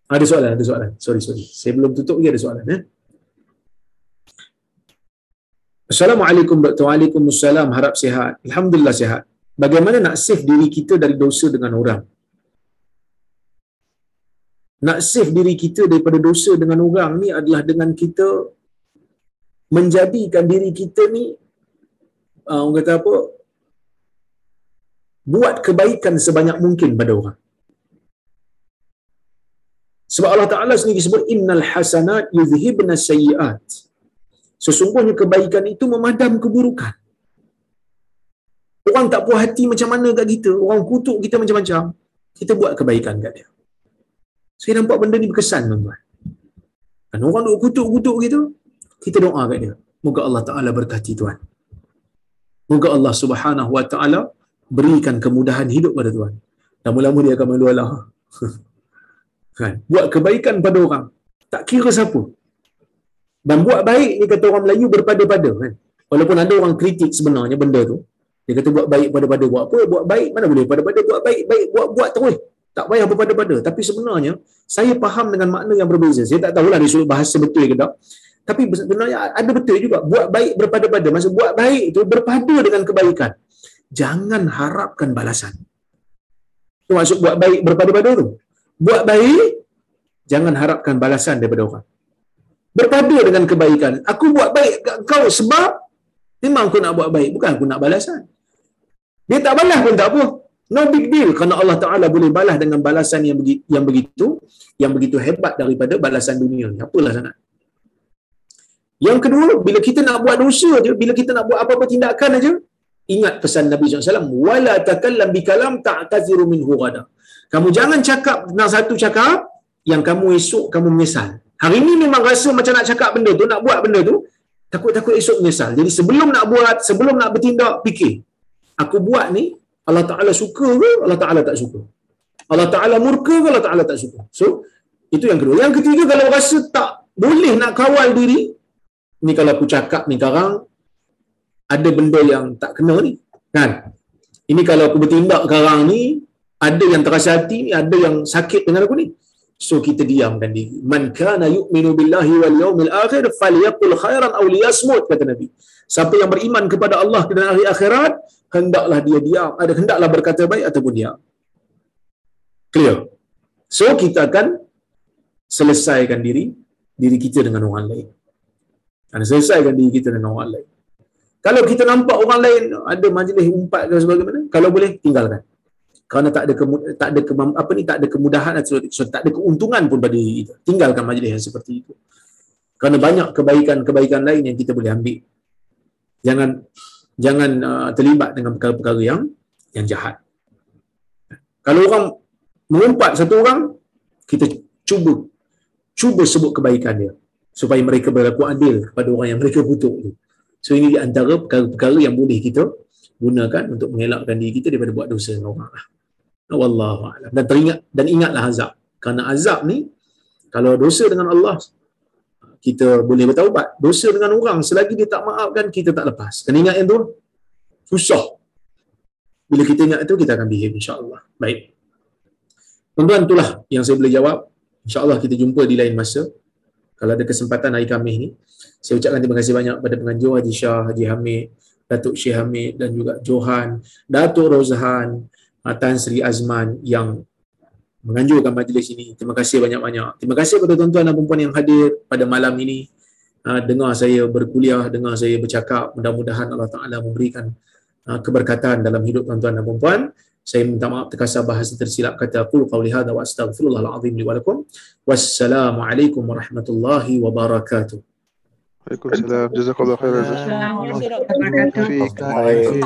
[SPEAKER 1] Ada soalan, ada soalan. Sorry, sorry. Saya belum tutup lagi ada soalan. Eh? Assalamualaikum Dr. Waalaikumsalam. Harap sihat. Alhamdulillah sihat. Bagaimana nak save diri kita dari dosa dengan orang? Nak save diri kita daripada dosa dengan orang ni adalah dengan kita menjadikan diri kita ni uh, orang kata apa buat kebaikan sebanyak mungkin pada orang. Sebab Allah Ta'ala sendiri sebut innal hasanat yuzhibna sayyiat. Sesungguhnya kebaikan itu memadam keburukan. Orang tak puas hati macam mana kat kita, orang kutuk kita macam-macam, kita buat kebaikan kat dia. Saya nampak benda ni berkesan tuan-tuan. Kan orang duk kutuk-kutuk gitu, kita doa kat dia. Moga Allah Ta'ala berkati tuan. Moga Allah Subhanahu Wa Ta'ala berikan kemudahan hidup pada tuan. Lama-lama dia akan malu Allah. kan? Buat kebaikan pada orang. Tak kira siapa. Dan buat baik ni kata orang Melayu berpada-pada kan. Walaupun ada orang kritik sebenarnya benda tu. Dia kata buat baik pada-pada. Buat apa? Buat baik mana boleh pada-pada. Buat baik, baik. Buat, buat terus. Tak payah berpada-pada. Tapi sebenarnya, saya faham dengan makna yang berbeza. Saya tak tahulah dia suruh bahasa betul ke tak. Tapi sebenarnya ada betul juga. Buat baik berpada-pada. Maksud buat baik itu berpada dengan kebaikan. Jangan harapkan balasan. Itu maksud buat baik berpada-pada tu. Buat baik, jangan harapkan balasan daripada orang berpada dengan kebaikan. Aku buat baik kau sebab memang aku nak buat baik, bukan aku nak balasan. Dia tak balas pun tak apa. No big deal kerana Allah Taala boleh balas dengan balasan yang begitu yang begitu yang begitu hebat daripada balasan dunia ni. Apalah sangat. Yang kedua, bila kita nak buat dosa aja, bila kita nak buat apa-apa tindakan aja, ingat pesan Nabi SAW, wala takallam bikalam ta'taziru minhu ghada. Kamu jangan cakap tentang satu cakap yang kamu esok kamu menyesal. Hari ini memang rasa macam nak cakap benda tu, nak buat benda tu, takut-takut esok menyesal. Jadi sebelum nak buat, sebelum nak bertindak, fikir. Aku buat ni, Allah Ta'ala suka ke Allah Ta'ala tak suka? Allah Ta'ala murka ke Allah Ta'ala tak suka? So, itu yang kedua. Yang ketiga, kalau rasa tak boleh nak kawal diri, ni kalau aku cakap ni sekarang, ada benda yang tak kena ni. Kan? Ini kalau aku bertindak sekarang ni, ada yang terasa hati ni, ada yang sakit dengan aku ni. So kita diamkan diri. Man kana yu'minu billahi wal yawmil akhir falyaqul khairan aw liyasmut kata Nabi. Siapa yang beriman kepada Allah dan hari akhirat, hendaklah dia diam. Ada hendaklah berkata baik ataupun diam. Clear. So kita akan selesaikan diri diri kita dengan orang lain. Dan selesaikan diri kita dengan orang lain. Kalau kita nampak orang lain ada majlis umpat ke sebagaimana, kalau boleh tinggalkan kerana tak ada tak ada kemam, apa ni tak ada kemudahan atau so, tak ada keuntungan pun pada diri kita tinggalkan majlis yang seperti itu. Kerana banyak kebaikan-kebaikan lain yang kita boleh ambil. Jangan jangan uh, terlibat dengan perkara-perkara yang yang jahat. Kalau orang mengumpat satu orang kita cuba cuba sebut kebaikan dia supaya mereka berlaku adil kepada orang yang mereka kutuk tu. So ini di antara perkara-perkara yang boleh kita gunakan untuk mengelakkan diri kita daripada buat dosa dengan orang lah. Wallahu a'lam. Dan teringat dan ingatlah azab. Karena azab ni kalau dosa dengan Allah kita boleh bertaubat. Dosa dengan orang selagi dia tak maafkan kita tak lepas. Kena ingat yang tu. Susah. Bila kita ingat itu kita akan behave insya-Allah. Baik. Tuan-tuan itulah yang saya boleh jawab. Insya-Allah kita jumpa di lain masa. Kalau ada kesempatan hari Khamis ni, saya ucapkan terima kasih banyak kepada penganjur Haji Shah, Haji Hamid, Datuk Syekh Hamid dan juga Johan, Datuk Rozhan, Tan Sri Azman yang menganjurkan majlis ini. Terima kasih banyak-banyak. Terima kasih kepada tuan-tuan dan puan yang hadir pada malam ini. Ha, dengar saya berkuliah, dengar saya bercakap. Mudah-mudahan Allah Ta'ala memberikan ha, keberkatan dalam hidup tuan-tuan dan puan Saya minta maaf terkasar bahasa tersilap kata aku qauli hadza wa astaghfirullahalazim li wa lakum. Wassalamualaikum warahmatullahi wabarakatuh.
[SPEAKER 2] Waalaikumsalam. Jazakallah khairan.
[SPEAKER 3] Assalamualaikum warahmatullahi wabarakatuh.